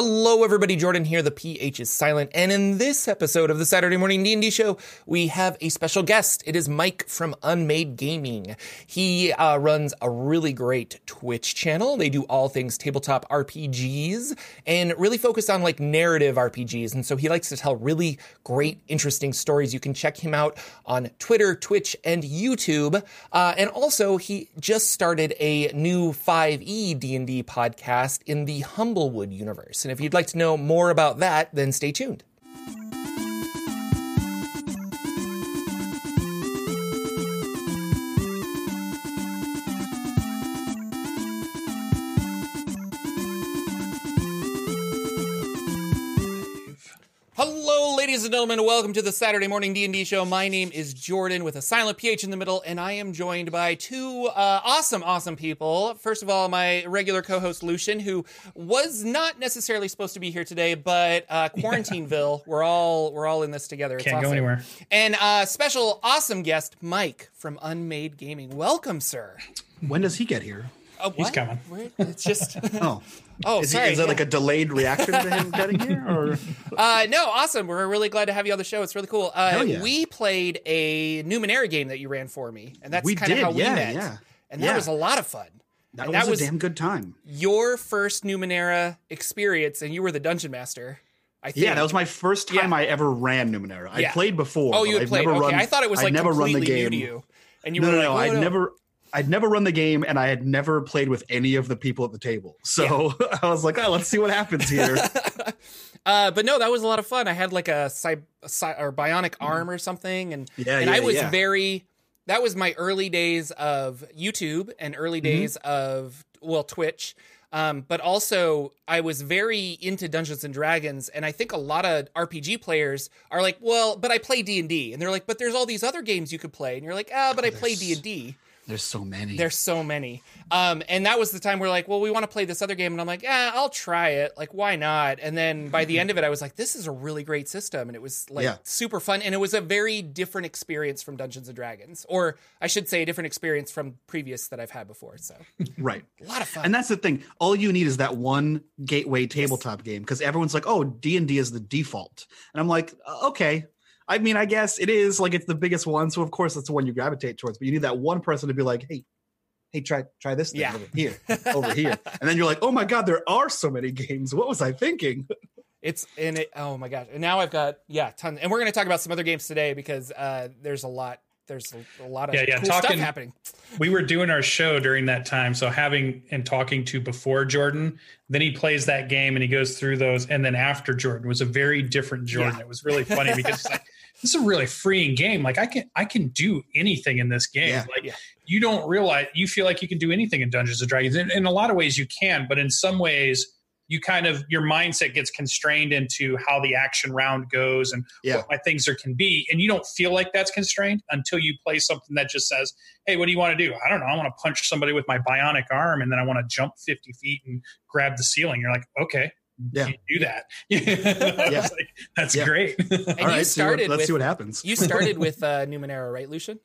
Hello, everybody. Jordan here. The PH is silent. And in this episode of the Saturday Morning D&D Show, we have a special guest. It is Mike from Unmade Gaming. He uh, runs a really great Twitch channel. They do all things tabletop RPGs and really focus on like narrative RPGs. And so he likes to tell really great, interesting stories. You can check him out on Twitter, Twitch, and YouTube. Uh, and also, he just started a new 5e D&D podcast in the Humblewood universe. And if you'd like to know more about that, then stay tuned. Ladies and gentlemen. Welcome to the Saturday Morning D&D Show. My name is Jordan with a silent PH in the middle, and I am joined by two uh, awesome, awesome people. First of all, my regular co-host Lucien, who was not necessarily supposed to be here today, but uh, Quarantineville, we're all we're all in this together. It's Can't awesome. go anywhere. And uh, special, awesome guest Mike from Unmade Gaming. Welcome, sir. When does he get here? Oh, He's coming. Where- It's just. Oh, Oh, is, he, sorry. is that yeah. like a delayed reaction to him getting here? Or Uh, no, awesome. We're really glad to have you on the show. It's really cool. Uh, Hell yeah. We played a Numenera game that you ran for me, and that's kind of how we yeah, met. yeah. And that Yeah. was a lot of fun. that, was, that was- a damn good time. Your first Numenera experience, and you were the dungeon master. I think. Yeah, that was my first time Yeah. I ever ran Numenera. I Yeah. played before. Oh, you but had I've played. Never Okay, run, I thought it was I'd like never run completely the game. new to you, and you no, were no, like, no. "Oh, I'd no." never. I'd never run the game, and I had never played with any of the people at the table. So I was like, "Oh, let's see what happens here." Uh, but no, that was a lot of fun. I had like a, cy- a cy- or bionic arm or something, and Mm-hmm. Yeah, and I was yeah. very. That was my early days of YouTube and early Mm-hmm. days of well Twitch. Um, but also, I was very into Dungeons and Dragons, and I think a lot of RPG players are like, "Well, but I play D and D," and they're like, "But there's all these other games you could play," and you're like, "Ah, but I play D and D." There's so many. There's so many. Um, and that was the time we're like, well, we want to play this other game. And I'm like, yeah, I'll try it. Like, why not? And then by the end of it, I was like, this is a really great system. And it was like Yeah. super fun. And it was a very different experience from Dungeons and Dragons, or I should say, a different experience from previous that I've had before. So right. a lot of fun. And that's the thing. All you need is that one gateway tabletop game because everyone's like, "Oh, D and D is the default," and I'm like, "Uh, "Okay." I mean, I guess it is like it's the biggest one, so of course it's the one you gravitate towards. But you need that one person to be like, "Hey, hey, try try this thing Yeah. over here, over here," and then you're like, "Oh my god, there are so many games. What was I thinking?" It's in it. Oh my gosh! And now I've got yeah, tons. And we're going to talk about some other games today because uh, there's a lot. There's a, a lot of Yeah, yeah, cool stuff talking- happening. We were doing our show during that time. So having and talking to before Jordan, then he plays that game and he goes through those. And then after Jordan was a very different Jordan. Yeah. It was really funny because it's like, this is a really freeing game. Like I can I can do anything in this game. Yeah. like Yeah. you don't realize you feel like you can do anything in Dungeons and Dragons. In, in a lot of ways you can, but in some ways you kind of your mindset gets constrained into how the action round goes and Yeah. what my things are can be and you don't feel like that's constrained until you play something that just says hey what do you want to do i don't know i want to punch somebody with my bionic arm and then i want to jump 50 feet and grab the ceiling you're like okay Yeah. you do that Yeah. like, that's Yeah. great And All you right, see what- let's with see what happens. you started with uh, Numenera, right, Lucien?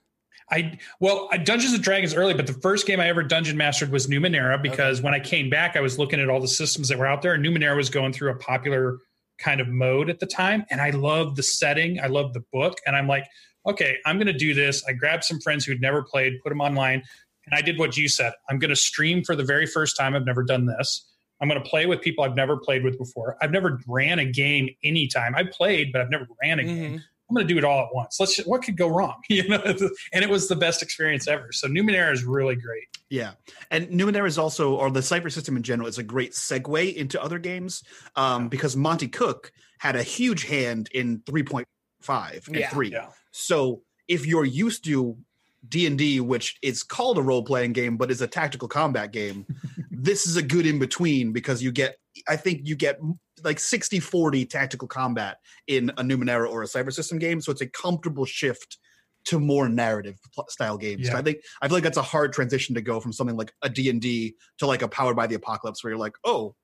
I well, Dungeons and Dragons early, but the first game I ever dungeon mastered was Numenera because when I came back, I was looking at all the systems that were out there, and Numenera was going through a popular kind of mode at the time, and I loved the setting, I loved the book, and I'm like, okay, I'm going to do this. I grabbed some friends who'd never played, put them online, and I did what you said. I'm going to stream for the very first time. I've never done this. I'm going to play with people I've never played with before. I've never ran a game anytime. I played, but I've never ran a game. Mhm. I'm going to do it all at once. Let's. What could go wrong? You know, and it was the best experience ever. So Numenera is really great. Yeah, and Numenera is also, or the Cypher system in general, is a great segue into other games um, because Monte Cook had a huge hand in 3.5 and Yeah. 3. Yeah. So if you're used to D&D, which is called a role-playing game, but is a tactical combat game, this is a good in-between because you get, I think you get like 60-40 tactical combat in a Numenera or a Cypher System game. So it's a comfortable shift to more narrative style games. Yeah. I think I feel like that's a hard transition to go from something like a D&D to like a Powered by the Apocalypse where you're like, oh,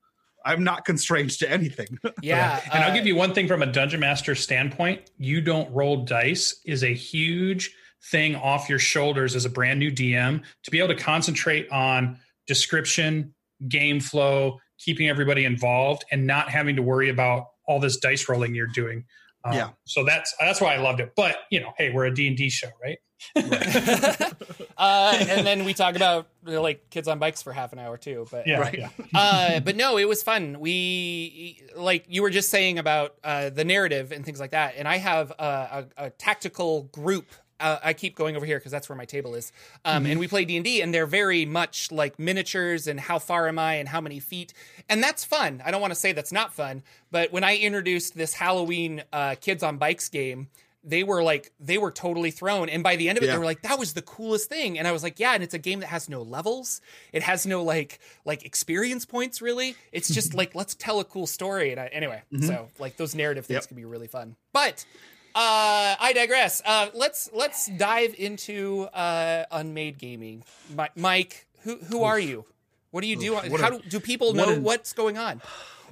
I'm not constrained to anything. Yeah, And I'll uh, give you one thing from a dungeon master standpoint. You don't roll dice is a huge thing off your shoulders as a brand new DM to be able to concentrate on description, game flow, keeping everybody involved and not having to worry about all this dice rolling you're doing. Um, Yeah. So that's that's why I loved it. But you know, hey, we're a D and D show, right? uh, and then we talk about you know, like kids on bikes for half an hour too. But Yeah. Right. yeah. uh, but no, it was fun. We like you were just saying about uh, the narrative and things like that. And I have a, a, a tactical group. Uh, I keep going over here because that's where my table is. Um, And we play D and D, and they're very much like miniatures and how far am I and how many feet, and that's fun. I don't want to say that's not fun, but when I introduced this Halloween uh, kids on bikes game. They were like they were totally thrown, and by the end of it, Yeah. they were like, "That was the coolest thing." And I was like, "Yeah." And it's a game that has no levels. It has no like like experience points. Really, it's just like let's tell a cool story. And I, anyway, so like those narrative things Yep. can be really fun. But uh, I digress. Uh, let's let's dive into uh, unmade gaming. Mi- Mike, who who are you? What do you do? What How a- do, do people what know an- what's going on?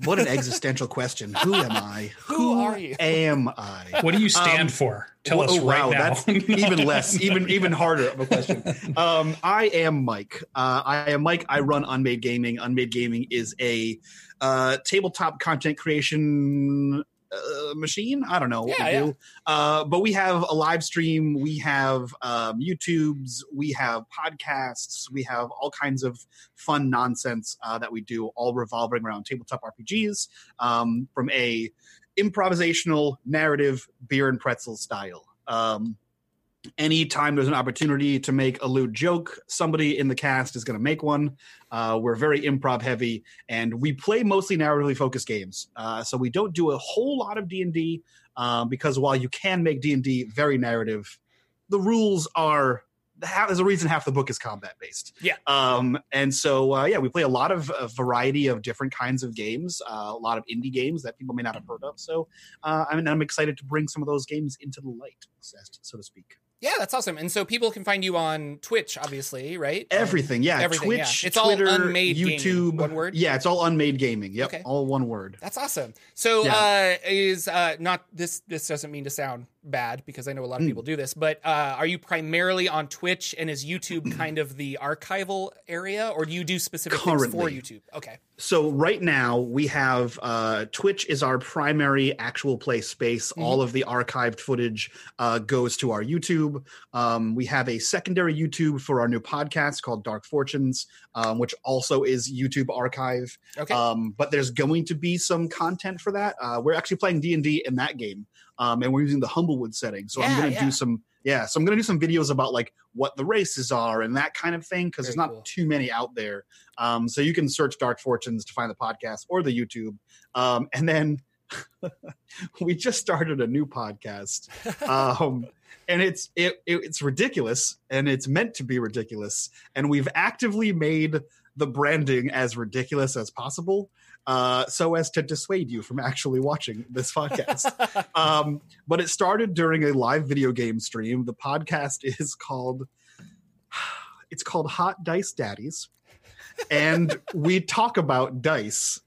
What an existential question. Who am I? Who are you? Am I? What do you stand for? Tell Whoa, us right wow, now. that's even less, even even harder of a question. Um, I am Mike. Uh, I am Mike. I run Unmade Gaming. Unmade Gaming is a uh, tabletop content creation uh, machine. I don't know what Yeah, we yeah. do, uh, but we have a live stream. We have um, YouTubes. We have podcasts. We have all kinds of fun nonsense uh, that we do, all revolving around tabletop RPGs um, from a improvisational narrative beer and pretzel style. Um, anytime there's an opportunity to make a lewd joke, somebody in the cast is going to make one. Uh, we're very improv heavy, and we play mostly narratively focused games. Uh, so we don't do a whole lot of D and D um, because while you can make D and D very narrative, the rules are. There's a reason half the book is combat based. Yeah. Um, and so, uh, yeah, we play a lot of a variety of different kinds of games, uh, a lot of indie games that people may not have heard of. So, uh, I mean, I'm excited to bring some of those games into the light, so to speak. Yeah, that's awesome. And so people can find you on Twitch, obviously, right? Everything, yeah. Everything, yeah. Twitch, It's all Twitter, unmade gaming, YouTube, one word? Yeah, it's all unmade gaming. Yep, Okay. all one word. That's awesome. So uh is uh not this this doesn't mean to sound bad because I know a lot of Hmm. people do this, but uh are you primarily on Twitch and is YouTube kind of the archival area or do you do specific things for YouTube? Okay. So right now we have uh, Twitch is our primary actual play space. Mm-hmm. All of the archived footage uh, goes to our YouTube. Um, we have a secondary YouTube for our new podcast called Dark Fortunes, um, which also is YouTube archive. Okay. Um, but there's going to be some content for that. Uh, we're actually playing D and D in that game, um, and we're using the Humblewood setting. So I'm going to yeah. do some, yeah. So I'm going to do some videos about like what the races are and that kind of thing because there's not cool. too many out there. Um, so you can search Dark Fortunes to find the podcast or the YouTube, um, and then we just started a new podcast. Um, and it's it, it it's ridiculous and it's meant to be ridiculous. And we've actively made the branding as ridiculous as possible uh, so as to dissuade you from actually watching this podcast. Um, but it started during a live video game stream. The podcast is called it's called hot dice daddies. And we talk about dice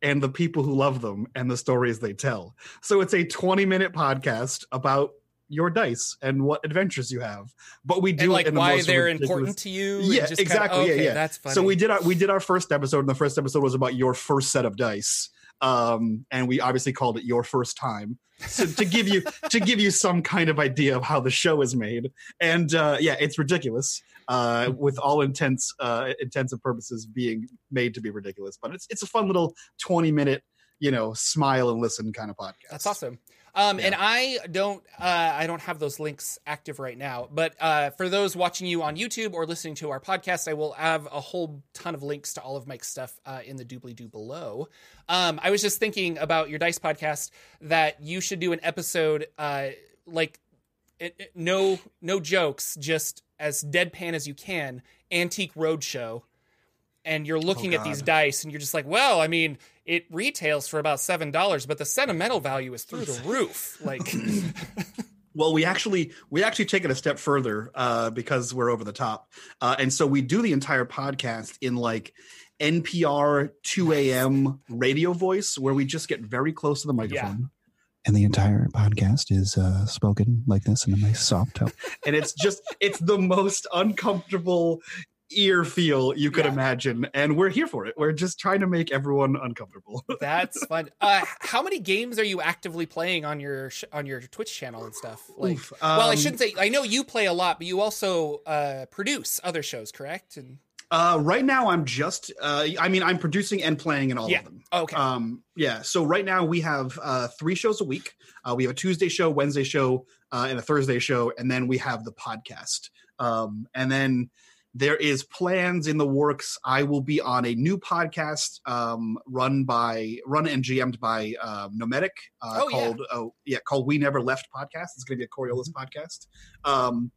and the people who love them and the stories they tell. So it's a 20 minute podcast about your dice and what adventures you have but we do and it like in the why most they're ridiculous- important to you. Yeah, just kinda- exactly. okay, yeah, yeah. That's funny. So we did our we did our first episode, and the first episode was about your first set of dice. Um, and we obviously called it your first time so to give you to give you some kind of idea of how the show is made. And uh, yeah, it's ridiculous uh, with all intents uh, intents and purposes being made to be ridiculous. But it's it's a fun little twenty minute you know smile and listen kind of podcast. That's awesome. Um, And I don't, uh, I don't have those links active right now. But uh, for those watching you on YouTube or listening to our podcast, I will have a whole ton of links to all of Mike's stuff uh, in the doobly doo below. Um, I was just thinking about your Dice podcast that you should do an episode uh, like it, it- no no jokes, just as deadpan as you can, antique roadshow. And you're looking at these dice, and you're just like, well, I mean, it retails for about seven dollars, but the sentimental value is through the roof. Like, Well, we actually we actually take it a step further uh, because we're over the top, uh, and so we do the entire podcast in like NPR 2 a.m. radio voice, where we just get very close to the microphone, And the entire podcast is uh, spoken like this in a nice soft tone. and it's just it's the most uncomfortable ear feel you could Yeah. imagine, and we're here for it. We're just trying to make everyone uncomfortable. That's fun. Uh, how many games are you actively playing on your sh- on your Twitch channel and stuff? Like, Oof, well, I um, shouldn't say. I know you play a lot, but you also uh, produce other shows, correct? And Uh, right now, I'm just. Uh, I mean, I'm producing and playing in all Yeah. of them. okay, Um, yeah. So right now we have uh, three shows a week. Uh, we have a Tuesday show, Wednesday show, uh, and a Thursday show, and then we have the podcast. Um, and then there is plans in the works. I will be on a new podcast um, run by run and GM'd by um, Nomadic uh, Oh, yeah. called oh yeah called We Never Left podcast. It's going to be a Coriolis podcast. Um,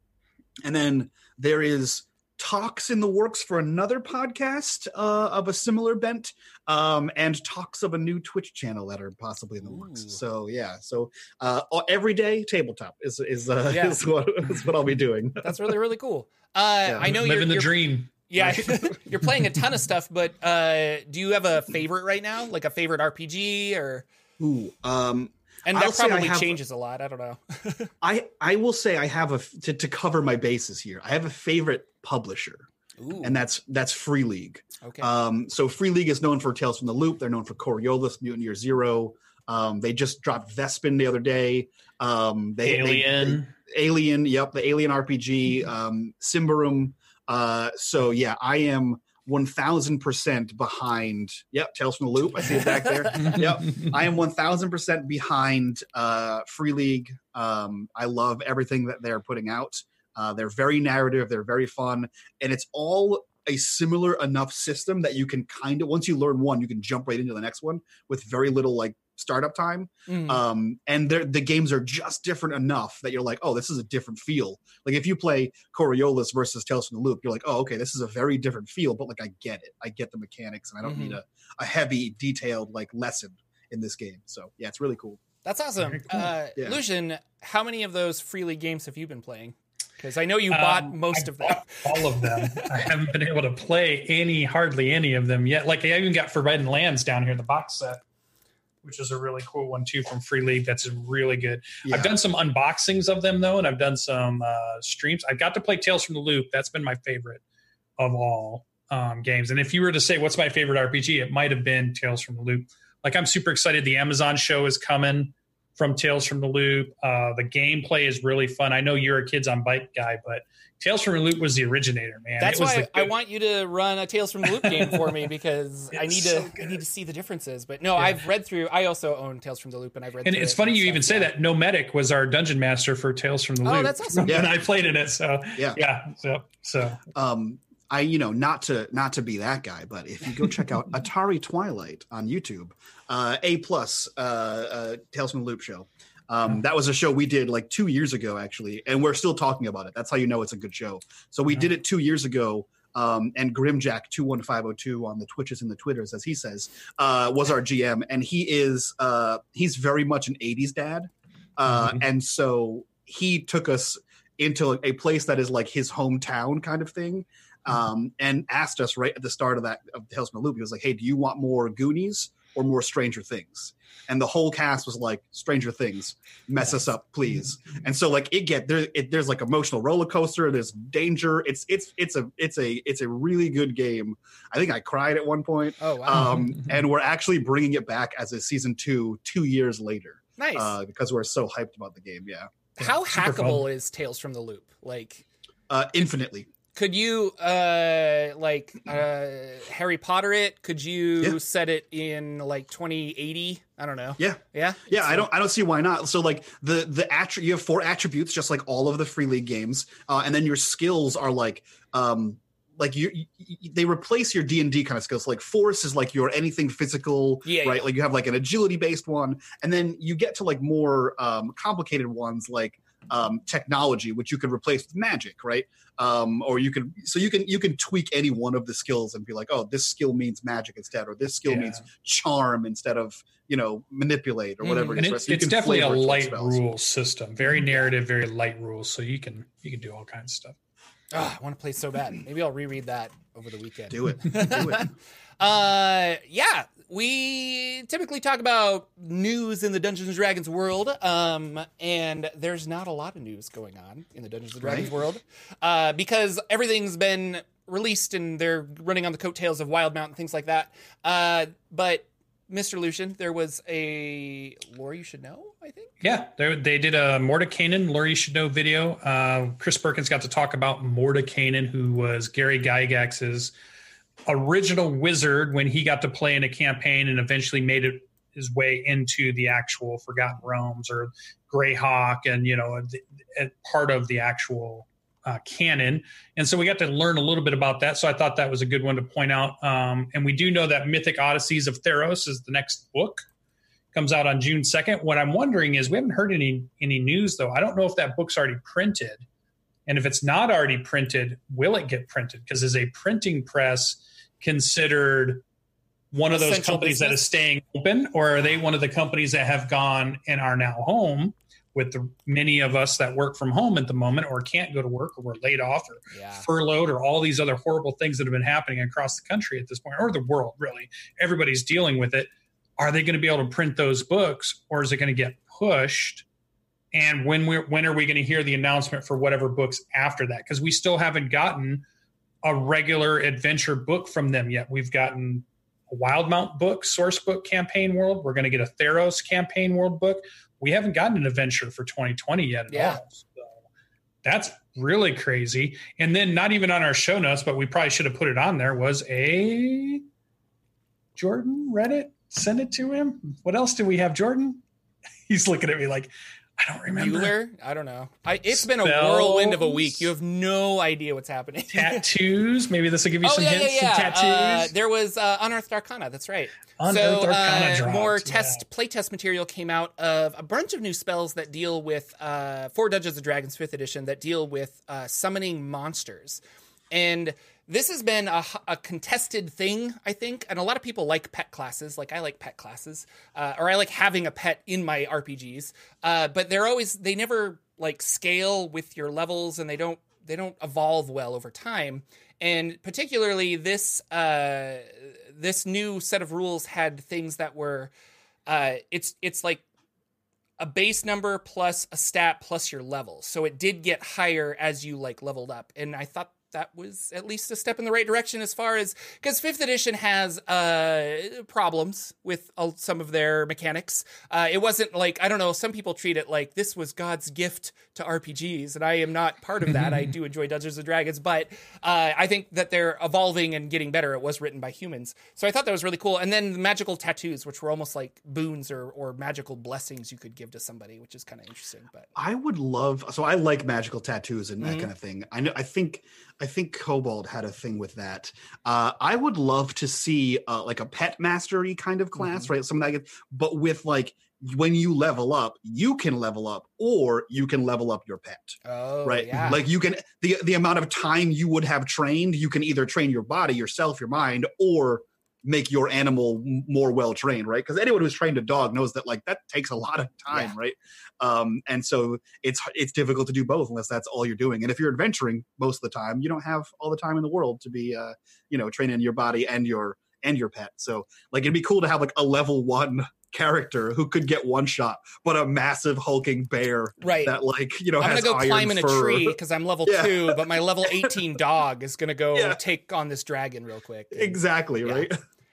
and then there is talks in the works for another podcast uh, of a similar bent um, and talks of a new Twitch channel that are possibly in the works. So yeah, so uh, every day tabletop is is uh, Yeah. is what is what I'll be doing. that's really really cool. Uh, Yeah. I know you're, living the you're dream. yeah, you're playing a ton of stuff, but uh, do you have a favorite right now? Like a favorite RPG or? Ooh, um, And I'll that probably have- changes a lot. I don't know. I I will say I have a f- to, to cover my bases here. I have a favorite publisher, Ooh, and that's that's Free League. okay. Um, so Free League is known for Tales from the Loop. They're known for Coriolis, Mutant Year Zero. Um, they just dropped Vaesen the other day. Um, they, they- Alien. Alien, yep, the Alien RPG, um, Symbaroum. Uh, so yeah, I am one thousand percent behind. Yep, Tales from the Loop. I see it back there. yep, I am one thousand percent behind uh, Free League. Um, I love everything that they're putting out. Uh, they're very narrative. They're very fun, and it's all a similar enough system that you can kind of once you learn one, you can jump right into the next one with very little like startup time Mm. um and the games are just different enough that you're like oh this is a different feel like if you play coriolis versus tales from the loop you're like oh okay this is a very different feel but like i get it i get the mechanics and i don't Mm-hmm. need a, a heavy detailed like lesson in this game so yeah it's really cool That's awesome. Cool. Uh, Yeah. Lucien, how many of those Free League games have you been playing? Because I know you bought Um, most I of them. all of them. I haven't been able to play any, hardly any of them yet. Like I even got Forbidden Lands down here, in the box set, which is a really cool one too from Free League. That's really good. yeah. I've done some unboxings of them though, and I've done some uh, streams. I've got to play Tales from the Loop. That's been my favorite of all um, games. And if you were to say what's my favorite RPG, it might have been Tales from the Loop. Like I'm super excited. The Amazon show is coming from Tales from the Loop. Uh, the gameplay is really fun. I know you're a kids on bike guy, but Tales from the Loop was the originator, man. That's it was why the I want you to run a Tales from the Loop game for me because I need so to I need to see the differences. But no, Yeah. I've read through. I also own Tales from the Loop, and I've read. And through it's it funny and you stuff, even say yeah. that. Nomadic was our dungeon master for Tales from the Oh, Loop. that's awesome. When Yeah. I played in it, so Yeah. yeah, so so um i you know not to not to be that guy but if you go check out atari twilight on youtube uh a plus uh uh tales from the loop show um, that was a show we did like two years ago, actually, and we're still talking about it. That's how you know it's a good show. So we Yeah. did it two years ago, um, and Grimjack two one five zero two on the Twitches and the Twitters, as he says, uh, was our GM, and he is uh, he's very much an '80s dad, uh, Mhm. and so he took us into a place that is like his hometown kind of thing, um, and asked us right at the start of that of Tales from the Loop. He was like, "Hey, do you want more Goonies or more Stranger Things?" And the whole cast was like, "Stranger Things, mess us up, please." And so like it get there, it, there's like emotional roller coaster. There's danger. It's it's it's a it's a it's a really good game. I think I cried at one point. Oh wow, Um, and we're actually bringing it back as a season two two years later nice. uh, because we're so hyped about the game. Yeah, How hackable is Tales from the Loop? Like, uh, infinitely. Could you uh like uh Harry Potter it? Could you Yeah. set it in like 2080? I don't know. Yeah. Yeah. Yeah, I don't I don't see why not. So like the the attri- you have four attributes just like all of the free league games. Uh, and then your skills are like um like you, you they replace your D&D kind of skills. Like force is like your anything physical, Yeah, right? yeah. Like you have like an agility based one and then you get to like more um complicated ones like um technology which you could replace with magic, right? Um or you could so you can you can tweak any one of the skills and be like, "Oh, this skill means magic instead or this skill Yeah. means charm instead of, you know, manipulate or whatever Mhm. it and it's, So it's definitely a flavor it with light rule system. Very narrative, very light rules. So you can you can do all kinds of stuff. Ah, I want to play so bad. Maybe I'll reread that over the weekend. Do it. Do it. uh, yeah, we typically talk about news in the Dungeons and Dragons world, um, and there's not a lot of news going on in the Dungeons and Dragons Right. world uh, because everything's been released and they're running on the coattails of Wildemount things like that. Uh, but Mr. Lucien, there was a lore you should know. I think. Yeah, they, they did a Mordenkainen lore you should know video. Uh, Chris Perkins got to talk about Mordenkainen, who was Gary Gygax's original wizard when he got to play in a campaign and eventually made it his way into the actual Forgotten Realms or Greyhawk and you know part of the actual uh, canon. And so we got to learn a little bit about that. So I thought that was a good one to point out. Um, and we do know that Mythic Odysseys of Theros is the next book. Comes out on June 2nd. What I'm wondering is we haven't heard any any news though. I don't know if that book's already printed. And if it's not already printed, will it get printed? Because is a printing press considered one of those companies business? that is staying open, or are they one of the companies that have gone and are now home with the many of us that work from home at the moment, or can't go to work, or we're laid off, or yeah. furloughed, or all these other horrible things that have been happening across the country at this point, or the world really? Everybody's dealing with it. Are they going to be able to print those books, or is it going to get pushed? And when we when are we going to hear the announcement for whatever books after that? Because we still haven't gotten a regular adventure book from them yet. We've gotten a Wildemount book, source book campaign world. We're going to get a Theros campaign world book. We haven't gotten an adventure for 2020 yet at yeah. all. So that's really crazy. And then not even on our show notes, but we probably should have put it on there was a Jordan Reddit. Send it to him. What else do we have, Jordan? He's looking at me like, I don't remember. Bueller? I don't know. I, it's Spells. been a whirlwind of a week. You have no idea what's happening. tattoos. Maybe this will give you oh, some yeah, hints. Yeah, yeah. Some tattoos. Uh, there was uh, Unearthed Arcana. That's right. Unearthed so, Arcana uh, dropped, more yeah. test playtest material came out of a bunch of new spells that deal with uh, for Dungeons and Dragons Fifth Edition that deal with uh, summoning monsters, and this has been a, a, contested thing, I think, and a lot of people like pet classes. Like I like pet classes, uh, or I like having a pet in my RPGs. Uh, but they're always they never like scale with your levels, and they don't they don't evolve well over time. And particularly this uh, this new set of rules had things that were uh, it's it's like a base number plus a stat plus your level. So it did get higher as you like leveled up. And I thought that was at least a step in the right direction as far as because fifth edition has uh, problems with uh, some of their mechanics. Uh, it wasn't like I don't know. Some people treat it like this was God's gift to RPGs, and I am not part of that. I do enjoy Dungeons and Dragons, but uh, I think that they're evolving and getting better. It was written by humans, so I thought that was really cool. And then the magical tattoos, which were almost like boons or or magical blessings you could give to somebody, which is kind of interesting. But I would love. So I like magical tattoos and that mm-hmm. kind of thing. I know. I think I think Kobold had a thing with that. Uh, I would love to see uh, like a pet mastery kind of class, mm-hmm. right? Something like, but with like when you level up, you can level up, or you can level up your pet. Oh, right. Yeah. Like you can the the amount of time you would have trained, you can either train your body, yourself, your mind, or make your animal more well trained, right? Because anyone who's trained a dog knows that like that takes a lot of time, yeah. right? Um, and so it's it's difficult to do both unless that's all you're doing. And if you're adventuring most of the time, you don't have all the time in the world to be, uh, you know, training your body and your and your pet. So like it'd be cool to have like a level one character who could get one shot, but a massive hulking bear, right? That like you know, I'm gonna go climb in fur. a tree because I'm level yeah. two, but my level 18 dog is gonna go yeah. take on this dragon real quick. And, exactly yeah.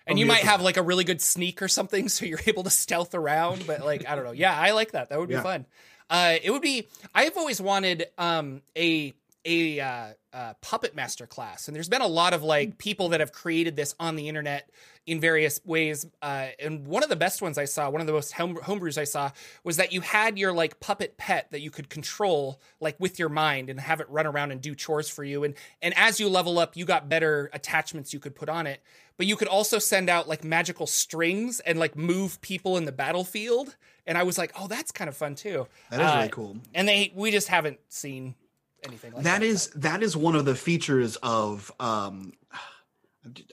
And you might have like a really good sneak or something, so you're able to stealth around. But like, I don't know. Yeah, I like that. That would be yeah. fun. Uh, it would be. I've always wanted um, a a uh, uh, puppet master class, and there's been a lot of like people that have created this on the internet in various ways. Uh, and one of the best ones I saw, one of the most home, homebrews I saw, was that you had your like puppet pet that you could control like with your mind and have it run around and do chores for you. And and as you level up, you got better attachments you could put on it but you could also send out like magical strings and like move people in the battlefield. And I was like, oh, that's kind of fun too. That is uh, really cool. And they we just haven't seen anything like that. That is that is one of the features of um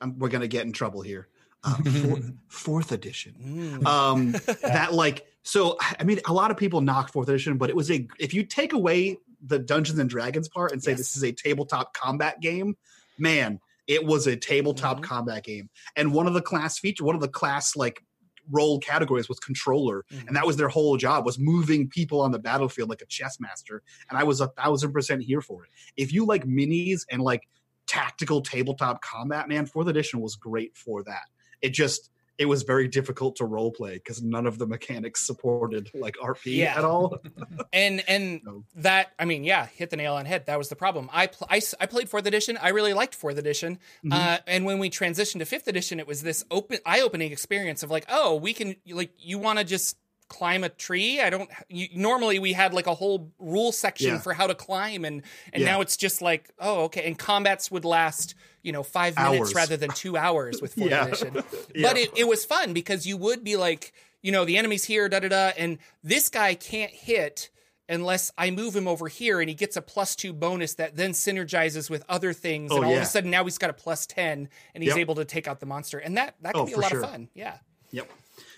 I'm, we're gonna get in trouble here. Uh, four, fourth edition. Mm. Um, that like so I mean a lot of people knock fourth edition, but it was a if you take away the Dungeons and Dragons part and say yes. this is a tabletop combat game, man, it was a tabletop mm-hmm. combat game, and one of the class feature, one of the class like role categories was controller, mm-hmm. and that was their whole job was moving people on the battlefield like a chess master. And I was a thousand percent here for it. If you like minis and like tactical tabletop combat, man, fourth edition was great for that. It just it was very difficult to role play because none of the mechanics supported like RP Yeah. at all. and and No. that I mean, yeah, hit the nail on head. That was the problem. I pl- I, I played fourth edition. I really liked fourth edition. Mm-hmm. Uh, and when we transitioned to fifth edition, it was this open eye opening experience of like, oh, we can like you want to just climb a tree. I don't. You, normally we had like a whole rule section Yeah. for how to climb, and and Yeah. now it's just like, oh, okay. And combats would last you know five minutes rather than two hours with fourth Yeah. edition. Yeah. But it, it was fun because you would be like, you know, the enemy's here, da da da, and this guy can't hit unless I move him over here, and he gets a plus two bonus that then synergizes with other things, Oh, and all of a sudden now he's got a plus ten, and he's Yep. able to take out the monster, and that that can Oh, be a lot sure. of fun. Yeah. Yep.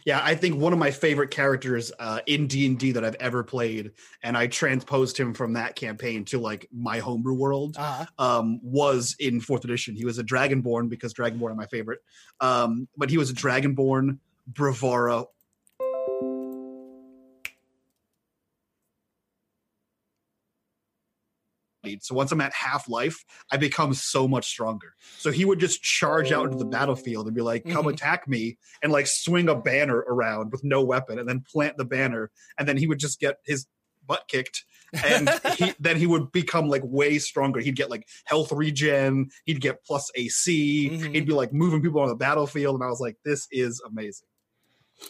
Yeah, I think one of my favorite characters uh, in D and D that I've ever played, and I transposed him from that campaign to like my homebrew world, Uh-huh. um, was in fourth edition. He was a Dragonborn because Dragonborn are my favorite, um, but he was a Dragonborn Bravura. So once I'm at half life, I become so much stronger. So he would just charge out into the battlefield and be like, "Come Mhm. attack me!" and like swing a banner around with no weapon, and then plant the banner, and then he would just get his butt kicked, and he, then he would become like way stronger. He'd get like health regen, he'd get plus AC, Mhm. he'd be like moving people on the battlefield, and I was like, "This is amazing."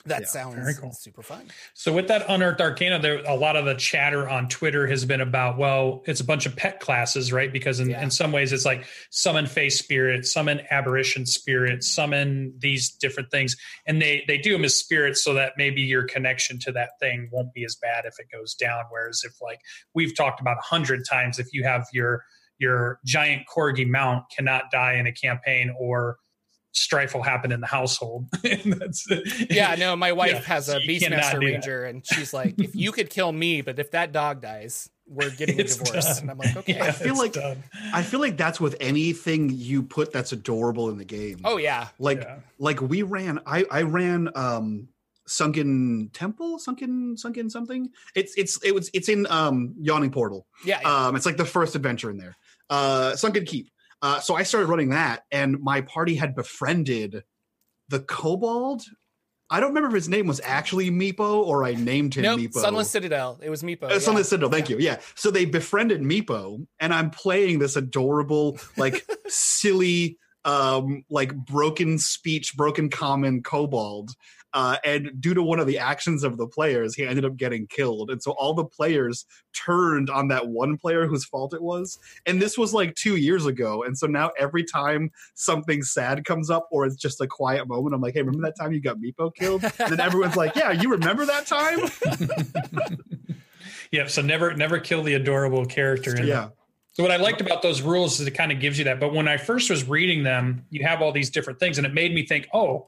That Yeah, sounds very cool. super fun. So with that unearthed arcana, there a lot of the chatter on Twitter has been about, well, it's a bunch of pet classes, right? Because in, Yeah. in some ways it's like summon fey spirit, summon aberration spirit, summon these different things. And they they do them as spirits so that maybe your connection to that thing won't be as bad if it goes down. Whereas if like we've talked about a hundred times, if you have your your giant corgi mount cannot die in a campaign or strife will happen in the household. that's Yeah, no, my wife Yeah, has a so Beastmaster do that. Ranger, and she's like, if you could kill me, but if that dog dies, we're getting a divorce. done. And I'm like, okay. Yeah, I feel like- done. I feel like that's with anything you put that's adorable in the game. Oh yeah, like Yeah. like we ran i i ran um sunken temple sunken sunken something it's it's it was it's in um yawning portal yeah. yeah. um it's like the first adventure in there uh sunken keep uh so i started running that and my party had befriended the kobold i don't remember if his name was actually meepo or i named him nope, meepo Sunless Citadel. It was Meepo. uh, yeah. Sunless Citadel, thank you. Yeah. So they befriended Meepo, and I'm playing this adorable, like silly, um, like broken speech, broken common kobold. Uh, and due to one of the actions of the players, he ended up getting killed. And so all the players turned on that one player whose fault it was. And this was like two years ago. And so now every time something sad comes up or it's just a quiet moment, I'm like, hey, remember that time you got Meepo killed? And then everyone's like, yeah, you remember that time? Yeah, so never never kill the adorable character. yeah. So what I liked about those rules is it kind of gives you that. But when I first was reading them, you have all these different things, and it made me think, oh,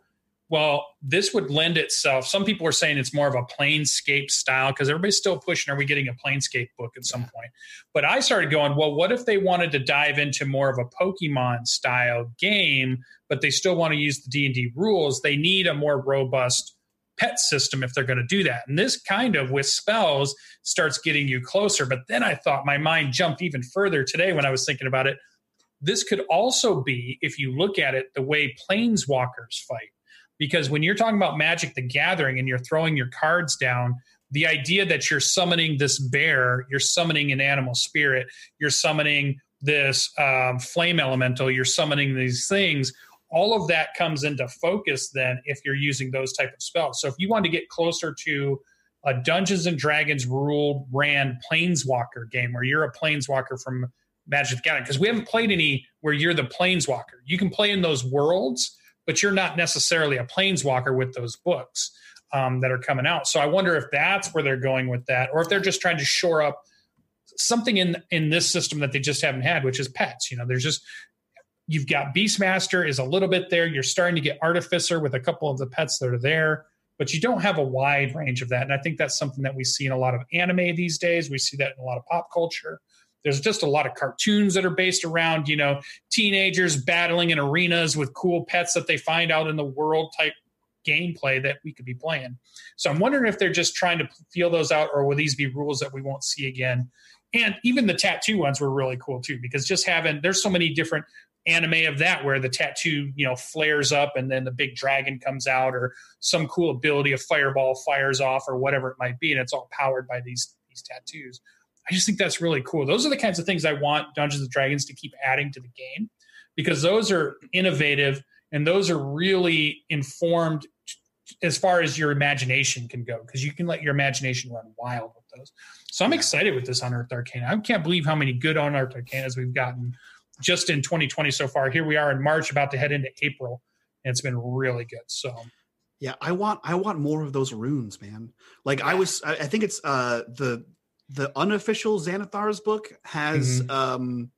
well, this would lend itself. Some people are saying it's more of a planescape style because everybody's still pushing. Are we getting a planescape book at some point? But I started going, well, what if they wanted to dive into more of a Pokemon style game, but they still want to use the D and D rules? They need a more robust pet system if they're going to do that. And this kind of with spells starts getting you closer. But then I thought my mind jumped even further today when I was thinking about it. This could also be, if you look at it, the way planeswalkers fight. Because when you're talking about Magic the Gathering and you're throwing your cards down, the idea that you're summoning this bear, you're summoning an animal spirit, you're summoning this um, flame elemental, you're summoning these things, all of that comes into focus then if you're using those type of spells. So if you want to get closer to a Dungeons and Dragons ruled ran planeswalker game where you're a planeswalker from Magic the Gathering, because we haven't played any where you're the planeswalker. You can play in those worlds, but you're not necessarily a planeswalker with those books um, that are coming out. So I wonder if that's where they're going with that, or if they're just trying to shore up something in in this system that they just haven't had, which is pets. You know, there's just you've got Beastmaster is a little bit there. You're starting to get Artificer with a couple of the pets that are there, but you don't have a wide range of that. And I think that's something that we see in a lot of anime these days. We see that in a lot of pop culture. There's just a lot of cartoons that are based around, you know, teenagers battling in arenas with cool pets that they find out in the world type gameplay that we could be playing. So I'm wondering if they're just trying to feel those out, or will these be rules that we won't see again and even the tattoo ones were really cool too because just having there's so many different anime of that where the tattoo you know flares up and then the big dragon comes out or some cool ability of fireball fires off or whatever it might be and it's all powered by these these tattoos i just think that's really cool those are the kinds of things i want dungeons and dragons to keep adding to the game because those are innovative and those are really informed as far as your imagination can go because you can let your imagination run wild with those so i'm excited with this unearthed arcana i can't believe how many good unearthed arcanas we've gotten just in 2020 so far. Here we are in March, about to head into April, and it's been really good. So yeah, I want I want more of those runes, man. Like yeah. I was, I, I think it's uh the the unofficial Xanathar's book has mm-hmm. um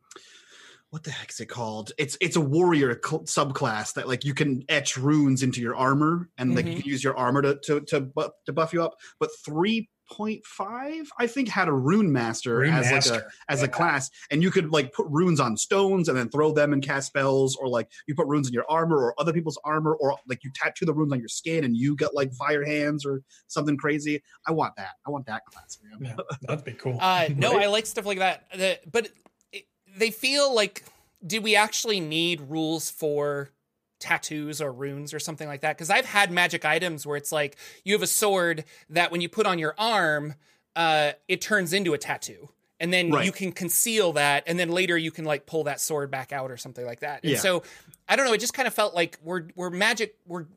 what the heck is it called? It's it's a warrior cl- subclass that like you can etch runes into your armor and mm-hmm. like you mm-hmm. can use your armor to to to, buff, to buff you up. But three 0.5 i think had a rune master rune as master. like a as yeah. a class and you could like put runes on stones and then throw them and cast spells or like you put runes in your armor or other people's armor or like you tattoo the runes on your skin and you get like fire hands or something crazy i want that i want that class man yeah, that'd be cool uh, no right? i like stuff like that the, but it, they feel like did we actually need rules for tattoos or runes or something like that. Because I've had magic items where it's like you have a sword that when you put on your arm, uh, it turns into a tattoo. And then right. you can conceal that, and then later you can like pull that sword back out or something like that. And yeah. so I don't know. It just kind of felt like we're we're magic. We're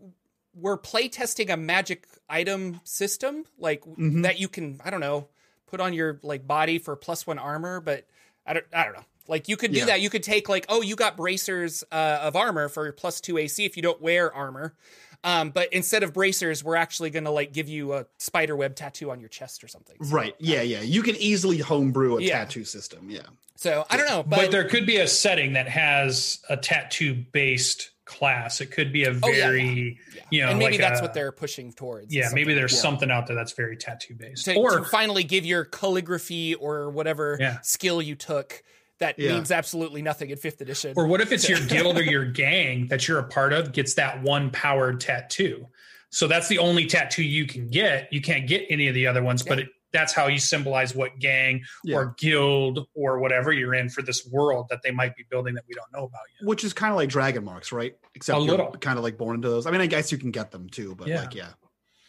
we're playtesting a magic item system, like mm-hmm. that you can I don't know put on your like body for plus one armor, but I don't I don't know. Like you could do yeah. that. You could take like, oh, you got bracers uh, of armor for plus two AC if you don't wear armor. Um, but instead of bracers, we're actually going to like give you a spider web tattoo on your chest or something. So, right. Yeah. Yeah. You can easily homebrew a yeah. tattoo system. Yeah. So I don't know, but, but there could be a setting that has a tattoo based class. It could be a very, oh, yeah, yeah. you know, and maybe like that's a, what they're pushing towards. Yeah, maybe there's something out there that's very tattoo based, to, or to finally give your calligraphy or whatever skill you took that yeah. means absolutely nothing in fifth edition. Or what if it's your guild or your gang that you're a part of gets that one powered tattoo? So that's the only tattoo you can get. You can't get any of the other ones, yeah. but it, that's how you symbolize what gang yeah. or guild or whatever you're in for this world that they might be building that we don't know about yet. Which is kind of like dragon marks, right? Except a little kind of like born into those. I mean, I guess you can get them too, but like, yeah.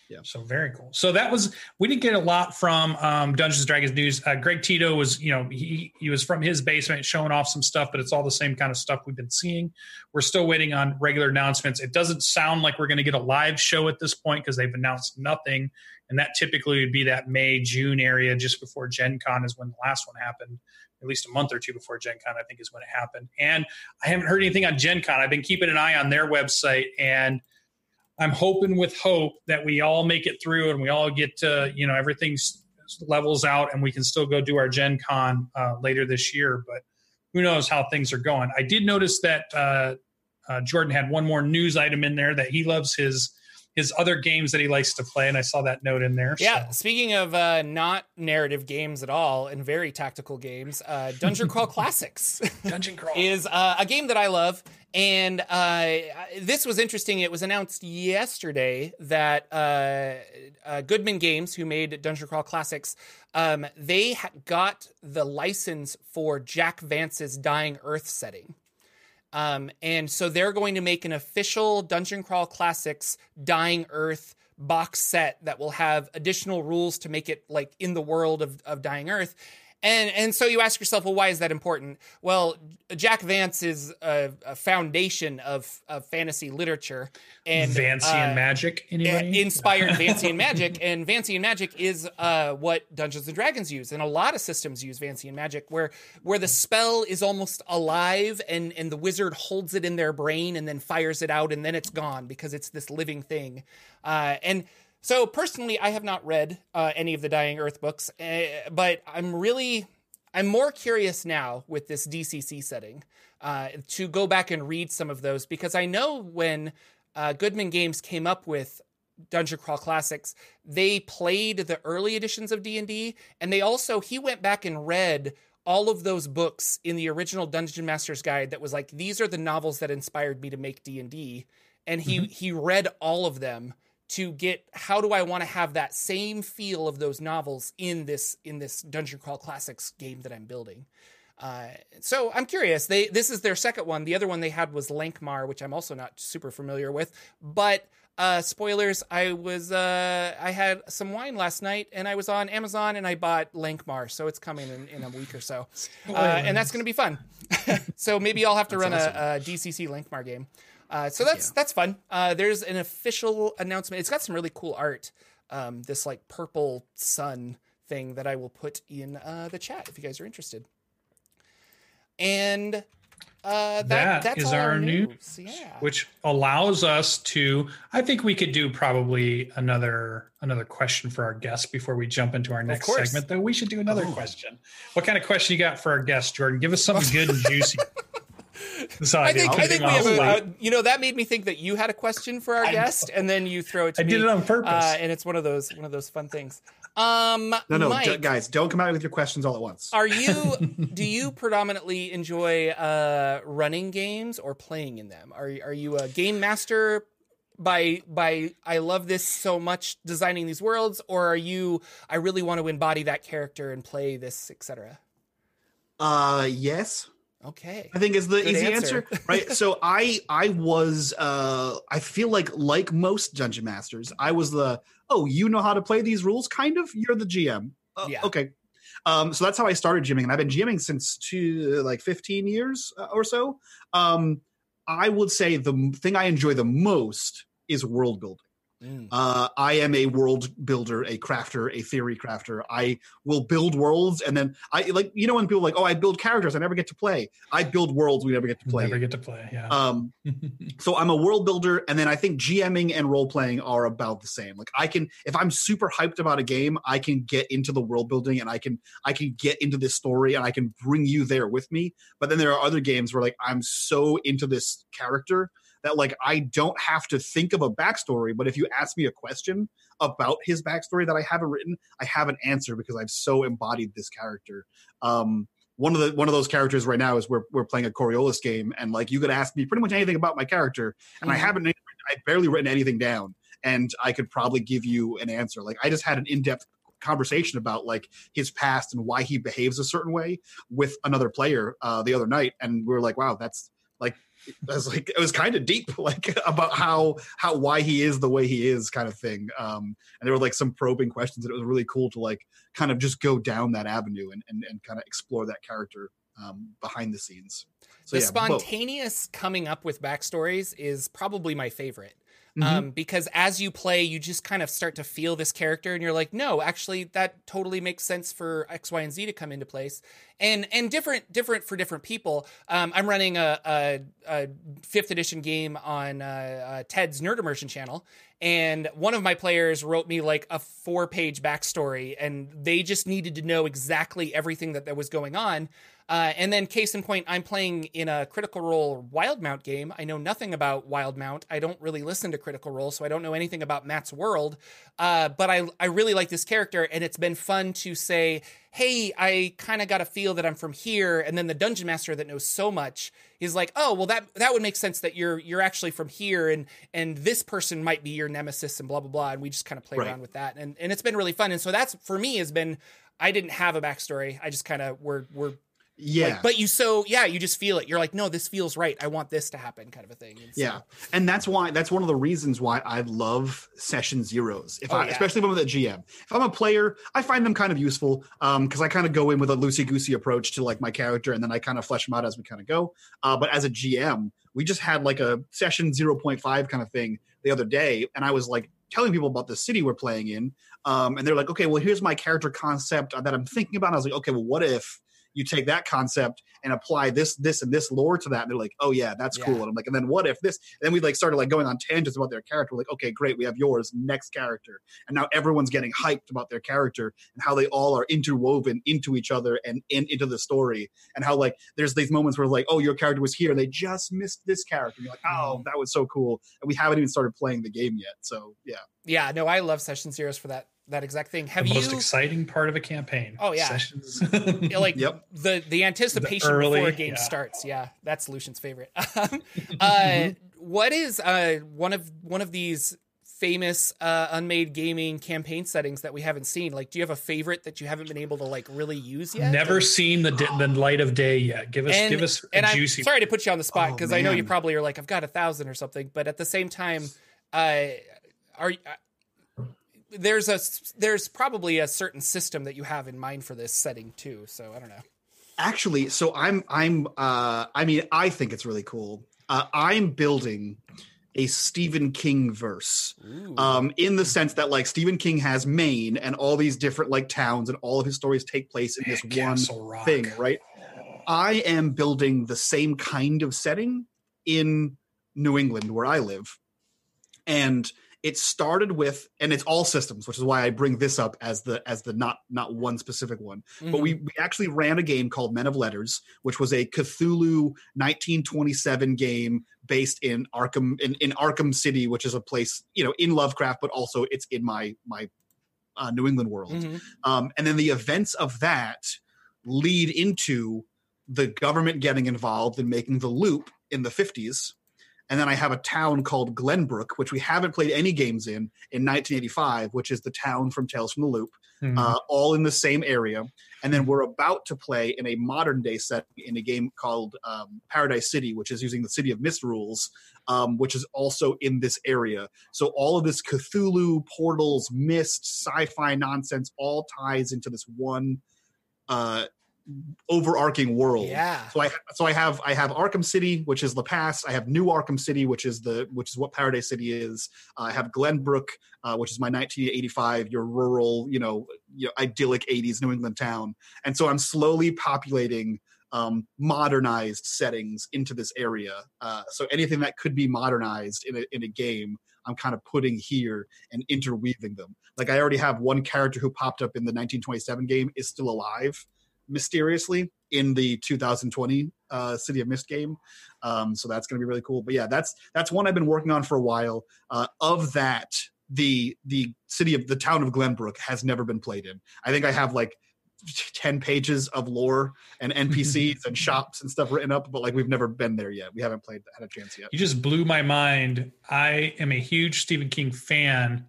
Yeah. So very cool. So that was we didn't get a lot from um, Dungeons and Dragons news. Uh, Greg Tito was, you know, he he was from his basement showing off some stuff, but it's all the same kind of stuff we've been seeing. We're still waiting on regular announcements. It doesn't sound like we're going to get a live show at this point because they've announced nothing, and that typically would be that May June area just before Gen Con is when the last one happened. At least a month or two before Gen Con, I think is when it happened. And I haven't heard anything on Gen Con. I've been keeping an eye on their website and I'm hoping with hope that we all make it through and we all get to, you know, everything levels out and we can still go do our Gen Con uh, later this year. But who knows how things are going. I did notice that uh, uh, Jordan had one more news item in there that he loves his his other games that he likes to play, and I saw that note in there. Yeah. So. Speaking of uh, not narrative games at all and very tactical games, uh, Dungeon Crawl Classics. Dungeon Crawl is uh, a game that I love, and uh, this was interesting. It was announced yesterday that uh, uh, Goodman Games, who made Dungeon Crawl Classics, um, they ha- got the license for Jack Vance's Dying Earth setting. Um, and so they're going to make an official Dungeon Crawl Classics Dying Earth box set that will have additional rules to make it like in the world of, of Dying Earth. And and so you ask yourself, well, why is that important? Well, Jack Vance is a, a foundation of, of fantasy literature and Vancian uh, magic. Anybody? Inspired Vancian magic, and Vancian magic is uh, what Dungeons and Dragons use, and a lot of systems use Vancian magic, where where the spell is almost alive, and and the wizard holds it in their brain and then fires it out, and then it's gone because it's this living thing, uh, and so personally, I have not read uh, any of the Dying Earth books, uh, but I'm really I'm more curious now with this DCC setting uh, to go back and read some of those because I know when uh, Goodman Games came up with Dungeon Crawl Classics, they played the early editions of D and D, and they also he went back and read all of those books in the original Dungeon Master's Guide that was like these are the novels that inspired me to make D and D, and he mm-hmm. he read all of them to get how do I want to have that same feel of those novels in this in this Dungeon Crawl Classics game that I'm building. Uh, so I'm curious. They this is their second one. The other one they had was Lankhmar, which I'm also not super familiar with. But uh, spoilers: I was uh, I had some wine last night, and I was on Amazon, and I bought Lankhmar, so it's coming in, in a week or so, uh, and that's going to be fun. so maybe I'll have to run a, a DCC Lankhmar game. Uh, so that's that's fun. Uh, there's an official announcement. It's got some really cool art. Um, this like purple sun thing that I will put in uh, the chat if you guys are interested. And uh, that, That that's is all our news. Yeah. which allows us to i think we could do probably another another question for our guest before we jump into our next segment though we should do another Oh. question what kind of question you got for our guest jordan give us something good and juicy All I think I think we have a, uh, you know that made me think that you had a question for our I- guest and then you throw it to I me. did it on purpose. Uh, and it's one of those one of those fun things. Um No, no, Mike, d- guys, don't come out with your questions all at once. Are you do you predominantly enjoy uh running games or playing in them? Are are you a game master by by I love this so much designing these worlds or are you I really want to embody that character and play this etc. Uh, yes. Okay. I think is the Good easy answer. answer, right? so I I was uh I feel like like most dungeon masters, I was the oh you know how to play these rules kind of you're the GM. Uh, Yeah. Okay. Um, so that's how I started GMing, and I've been GMing since two like 15 years uh, or so. Um, I would say the thing I enjoy the most is world building. Mm. Uh, I am a world builder, a crafter, a theory crafter. I will build worlds, and then I like you know when people are like, oh, I build characters, I never get to play. I build worlds, we never get to play. never get to play yeah Um, so I'm a world builder, and then I think GMing and role playing are about the same. Like I can, if I'm super hyped about a game, I can get into the world building, and I can I can get into this story, and I can bring you there with me. But then there are other games where like I'm so into this character that like I don't have to think of a backstory. But if you ask me a question about his backstory that I haven't written, I have an answer because I've so embodied this character. Um, one of the one of those characters right now is we're we're playing a Coriolis game, and like you could ask me pretty much anything about my character, and I Mhm. haven't I barely written anything down, and I could probably give you an answer. Like I just had an in depth conversation about like his past and why he behaves a certain way with another player uh, the other night, and we were like, wow, that's it was like it was kind of deep like about how how why he is the way he is kind of thing um and there were like some probing questions and it was really cool to like kind of just go down that avenue and and, and kind of explore that character um behind the scenes so the yeah both. spontaneous coming up with backstories is probably my favorite. Mhm. Um, because as you play, you just kind of start to feel this character, and you're like, no, actually, that totally makes sense for X, Y, and Z to come into place, and and different different for different people. Um, I'm running a, a, a fifth edition game on uh, uh, Ted's Nerd Immersion channel, and one of my players wrote me like a four page backstory, and they just needed to know exactly everything that, that was going on. Uh, and then, case in point, I'm playing in a Critical Role Wildemount game. I know nothing about Wildemount. I don't really listen to Critical Role, so I don't know anything about Matt's world. Uh, but I, I really like this character, and it's been fun to say, hey, I kind of got a feel that I'm from here. And then the dungeon master that knows so much is like, oh, well, that that would make sense that you're you're actually from here, and and this person might be your nemesis, and blah blah blah. And we just kind of play Right. around with that, and and it's been really fun. And so that's for me has been. I didn't have a backstory. I just kind of were were yeah like, but you so yeah, you just feel it. You're like, no, this feels right. I want this to happen, kind of a thing. And so- Yeah, and that's why that's one of the reasons why I love session zeros. If Oh, I, yeah. especially if I'm the GM, if I'm a player, I find them kind of useful because I kind of go in with a loosey goosey approach to like my character, and then I kind of flesh them out as we kind of go. Uh, but as a GM, we just had like a session 0.5 kind of thing the other day, and I was like telling people about the city we're playing in, um, and they're like, okay, well, here's my character concept that I'm thinking about. And I was like, okay, well, what if you take that concept and apply this, this, and this lore to that. And they're like, oh yeah, that's Yeah. cool. And I'm like, and then what if this? And then we like started like going on tangents about their character. We're like, okay, great, we have yours, next character. And now everyone's getting hyped about their character and how they all are interwoven into each other and in, into the story. And how like there's these moments where like, oh, your character was here, and they just missed this character. And you're like, oh, mm. that was so cool. And we haven't even started playing the game yet. So yeah. yeah. No, I love session zeros for that that exact thing. Have the you most exciting part of a campaign. Oh, yeah. Sessions. like Yep. the the anticipation The early- before a game yeah. starts. Yeah, that's Lucien's favorite. uh, what is uh, one of one of these famous uh, unmade gaming campaign settings that we haven't seen. Like, do you have a favorite that you haven't been able to like really use yet? Never seen the di- the light of day yet. Give us and, give us and juicy. I'm sorry to put you on the spot Oh, because I know you probably are like I've got a thousand or something, but at the same time, uh, are there's a there's probably a certain system that you have in mind for this setting too. So I don't know. actually so i'm i'm uh i mean i think it's really cool uh, i'm building a stephen king verse um in the sense that like stephen king has maine and all these different like towns and all of his stories take place in this one Rock. thing right i am building the same kind of setting in new england where i live and it started with and it's all systems which is why i bring this up as the as the not not one specific one Mm-hmm. but we, we actually ran a game called Men of Letters, which was a Cthulhu 1927 game based in Arkham in, in Arkham City, which is a place you know in Lovecraft, but also it's in my my uh, New England world. Mhm. Um, and then the events of that lead into the government getting involved and making the loop in the 50s. And then I have a town called Glenbrook, which we haven't played any games in in 1985, which is the town from Tales from the Loop Mhm. uh, all in the same area. And then we're about to play in a modern day setting in a game called um, Paradise City, which is using the City of Mist rules, um, which is also in this area. So all of this Cthulhu, portals, mist, sci fi nonsense all ties into this one uh, overarching world. Yeah. So I so I have I have Arkham City, which is the past. I have New Arkham City, which is the which is what Paradise City is. Uh, I have Glenbrook, uh, which is my 1985, your rural, you know, you know, idyllic 80s New England town. And so I'm slowly populating um, modernized settings into this area. Uh, so anything that could be modernized in a in a game, I'm kind of putting here and interweaving them. Like I already have one character who popped up in the 1927 game is still alive mysteriously in the 2020 uh, City of Mist game. Um, so that's going to be really cool. But yeah, that's that's one I've been working on for a while. Uh, of that, the the city of the town of Glenbrook has never been played in. I think I have like 10 pages of lore and NPCs and shops and stuff written up, but like we've never been there yet. We haven't played had a chance yet. You just blew my mind. I am a huge Stephen King fan,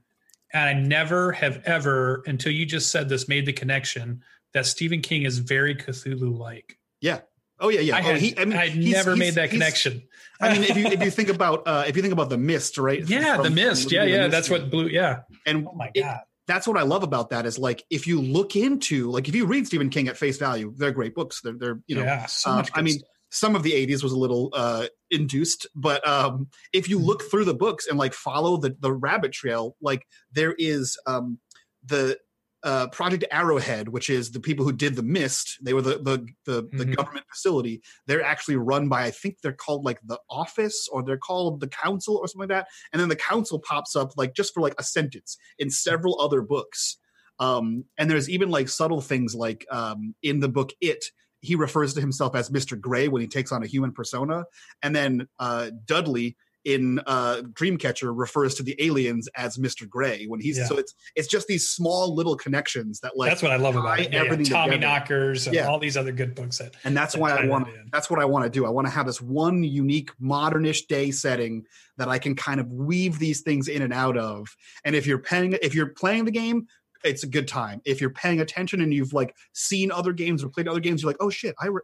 and I never have ever, until you just said this, made the connection that Stephen King is very Cthulhu like. Yeah. Oh yeah, yeah. I oh, had, he, I mean, I he's- never he's- made that connection. I mean, if you if you think about uh, if you think about the mist, right? yeah, From- the mist. Yeah, yeah. Mist That's game. what blue. Yeah. And Oh my it- god. that's what I love about that is like if you look into like if you read Stephen King at face value, they're great books. They're they're you know yeah. So uh. I mean, some of the 80s was a little uh induced, but um if you look through the books and like follow the the rabbit trail, like there is um the uh, Project Arrowhead, which is the people who did the Mist, they were the the the, the Mhm. government facility. They're actually run by I think they're called like the office or they're called the council or something like that. And then the council pops up like just for like a sentence in several other books. Um, and there's even like subtle things like um, in the book It, he refers to himself as Mr. Gray when he takes on a human persona, and then uh, Dudley in uh, Dreamcatcher refers to the aliens as Mr. Gray when he's Yeah. so it's it's just these small little connections that like that's what I love about it. Yeah, yeah. everything Tommy together. Knockers and all these other good books that. and that's that why I want that's what I want to do. I want to have this one unique modernish day setting that I can kind of weave these things in and out of. And if you're paying if you're playing the game, it's a good time. If you're paying attention and you've like seen other games or played other games, you're like, "Oh shit, I re-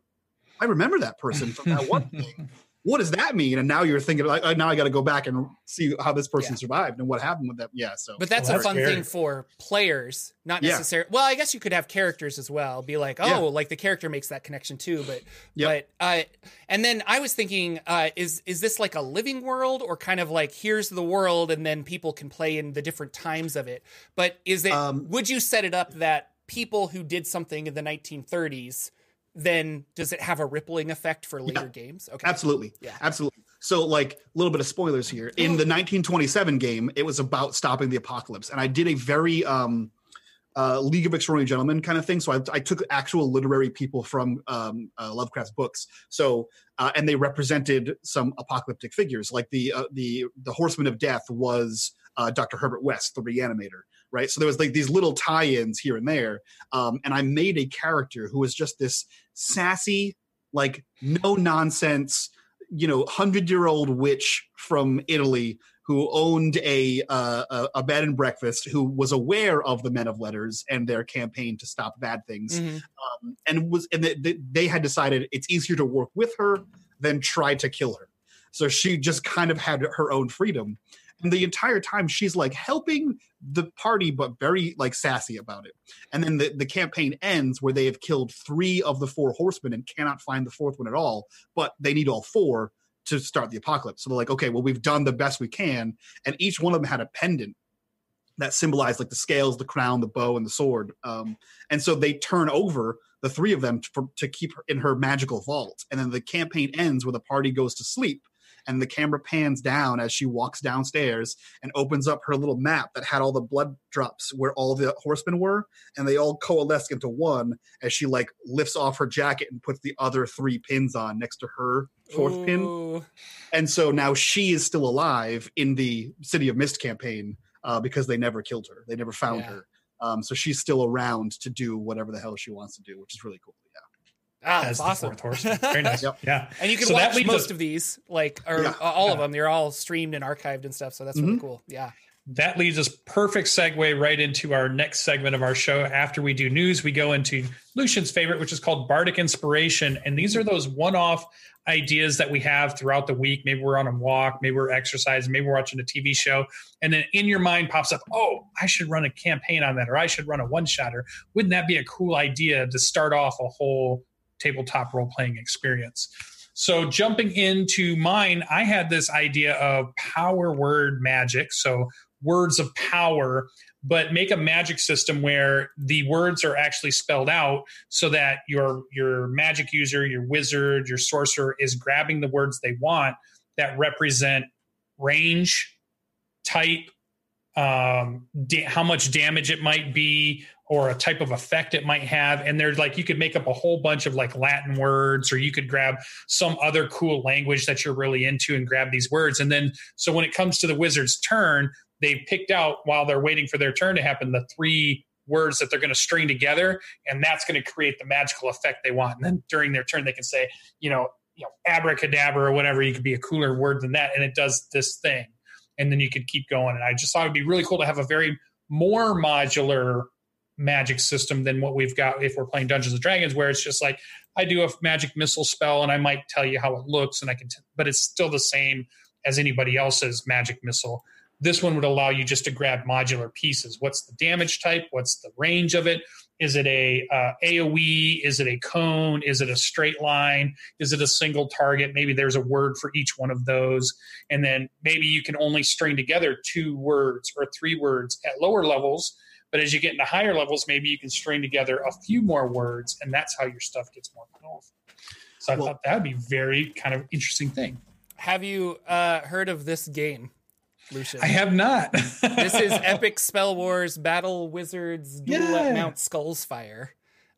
I remember that person from that one thing." What does that mean? And now you're thinking like, oh, now I got to go back and see how this person Yeah. survived and what happened with them. Yeah, so But that's Well, a that's fun scary. thing for players, not Yeah. necessarily. Well, I guess you could have characters as well. Be like, oh, Yeah. like the character makes that connection too. But, Yep. but, uh, and then I was thinking, uh, is is this like a living world or kind of like here's the world and then people can play in the different times of it? But is it? Um, would you set it up that people who did something in the 1930s? Then does it have a rippling effect for later games? Okay, Absolutely. Yeah. Absolutely. So, like, a little bit of spoilers here. In the 1927 game, it was about stopping the apocalypse. And I did a very um, uh, League of Extraordinary Gentlemen kind of thing. So, I, I took actual literary people from um, uh, Lovecraft's books. So, uh, and they represented some apocalyptic figures. Like the, uh, the, the Horseman of Death was uh, Dr. Herbert West, the reanimator. Right. So, there was like these little tie ins here and there. Um, and I made a character who was just this sassy, like, no nonsense you know, hundred year old witch from Italy who owned a, uh, a bed and breakfast, who was aware of the Men of Letters and their campaign to stop bad things, Mhm. um, and was and they, they had decided it's easier to work with her than try to kill her. So she just kind of had her own freedom, and the entire time she's like helping the party, but very like sassy about it. And then the, the campaign ends where they have killed three of the four horsemen and cannot find the fourth one at all, but they need all four to start the apocalypse. So they're like, okay, well, we've done the best we can. And each one of them had a pendant that symbolized like the scales, the crown, the bow, and the sword. Um, and so they turn over the three of them for, to keep her in her magical vault. And then the campaign ends where the party goes to sleep. And the camera pans down as she walks downstairs and opens up her little map that had all the blood drops where all the horsemen were, and they all coalesce into one as she like lifts off her jacket and puts the other three pins on next to her fourth pin. And so now she is still alive in the City of Mist campaign uh, because they never killed her. They never found Yeah. her. Um, so she's still around to do whatever the hell she wants to do, which is really cool. Yeah. Ah, as that's the awesome. fourth horseman. Very nice. Yep. Yeah. And you can So that watch most us- of these, like, or Yeah. all of them. They're all streamed and archived and stuff. So that's really Mhm. cool. Yeah. That leads us perfect segue right into our next segment of our show. After we do news, we go into Lucien's favorite, which is called Bardic Inspiration. And these are those one off ideas that we have throughout the week. Maybe we're on a walk, maybe we're exercising, maybe we're watching a TV show. And then in your mind pops up, oh, I should run a campaign on that, or I should run a one shotter. Wouldn't that be a cool idea to start off a whole tabletop role playing experience? So jumping into mine, I had this idea of power word magic. So words of power, but make a magic system where the words are actually spelled out so that your your magic user, your wizard, your sorcerer is grabbing the words they want that represent range, type, um, da- how much damage it might be, or a type of effect it might have. And there's like you could make up a whole bunch of like Latin words, or you could grab some other cool language that you're really into and grab these words. And then so when it comes to the wizard's turn, they picked out while they're waiting for their turn to happen the three words that they're going to string together and that's going to create the magical effect they want and then during their turn they can say you know you know abracadabra or whatever you could be a cooler word than that and it does this thing and then you could keep going and i just thought it'd be really cool to have a very more modular magic system than what we've got if we're playing dungeons and dragons where it's just like i do a magic missile spell and i might tell you how it looks and i can t- but it's still the same as anybody else's magic missile this one would allow you just to grab modular pieces. What's the damage type? What's the range of it? Is it a uh, AOE? Is it a cone? Is it a straight line? Is it a single target? Maybe there's a word for each one of those, and then maybe you can only string together two words or three words at lower levels. But as you get into higher levels, maybe you can string together a few more words, and that's how your stuff gets more powerful. So I Well- thought that would be very kind of interesting thing. Have you uh, heard of this game, Lucien? I have not. this is Epic Spell Wars Battle Wizards Duel Yeah. at Mount Skullzfyre.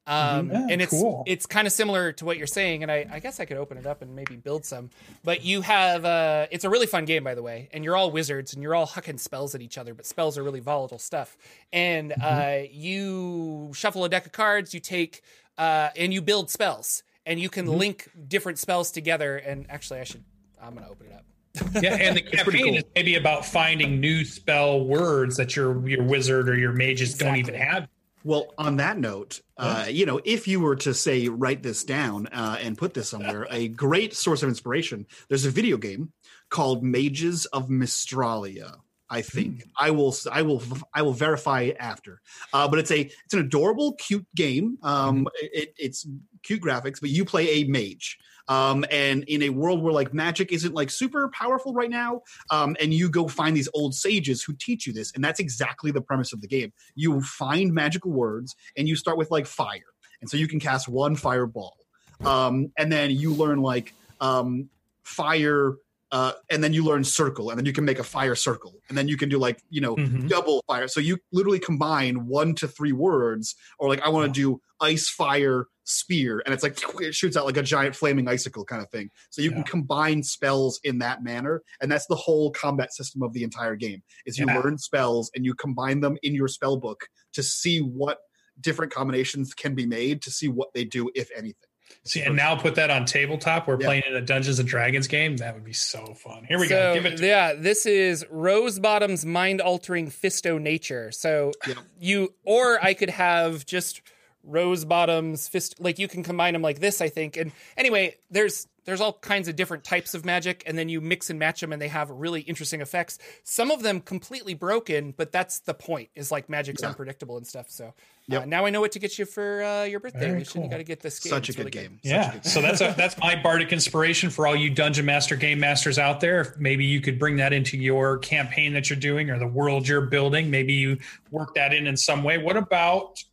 Um, Yeah, and it's cool. it's kind of similar to what you're saying, and I, I guess I could open it up and maybe build some. But you have uh, it's a really fun game, by the way, and you're all wizards and you're all hucking spells at each other, but spells are really volatile stuff. And uh, you shuffle a deck of cards, you take uh, and you build spells, and you can link different spells together. And actually, I should I'm gonna open it up. yeah, and the campaign cool. is maybe about finding new spell words that your your wizard or your mages don't even have. Well, on that note, uh, you know, if you were to say write this down uh, and put this somewhere, a great source of inspiration. There's a video game called Mages of Mistralia. I think I will. I will. I will verify after. Uh, but it's a. It's an adorable, cute game. Um, it, it's cute graphics, but you play a mage. Um, and in a world where like magic isn't like super powerful right now, um, and you go find these old sages who teach you this, and that's exactly the premise of the game. You find magical words, and you start with like fire, and so you can cast one fireball, um, and then you learn like um, fire. Uh, and then you learn circle, and then you can make a fire circle, and then you can do like you know Mhm. double fire. So you literally combine one to three words, or like I want to do ice fire spear, and it's like it shoots out like a giant flaming icicle kind of thing. So you Yeah. can combine spells in that manner, and that's the whole combat system of the entire game. Is you Yeah. learn spells and you combine them in your spell book to see what different combinations can be made to see what they do, if anything. See, and now put that on tabletop. We're Yeah. playing in a Dungeons and Dragons game. That would be so fun. Here we so, go. Give it to yeah, this is Rose Bottom's mind altering Fisto nature. So Yep. you, or I could have just Rose Bottom's fist. Like you can combine them like this, I think. And anyway, there's there's all kinds of different types of magic, and then you mix and match them, and they have really interesting effects. Some of them completely broken, but that's the point. Is like magic's Yeah. unpredictable and stuff. So uh, now I know what to get you for uh, your birthday. Very You cool. got to get this game. Such a It's good really game. Such a Yeah, good so that's a, that's my bardic inspiration for all you dungeon master game masters out there. If maybe you could bring that into your campaign that you're doing or the world you're building. Maybe you work that in in some way. What about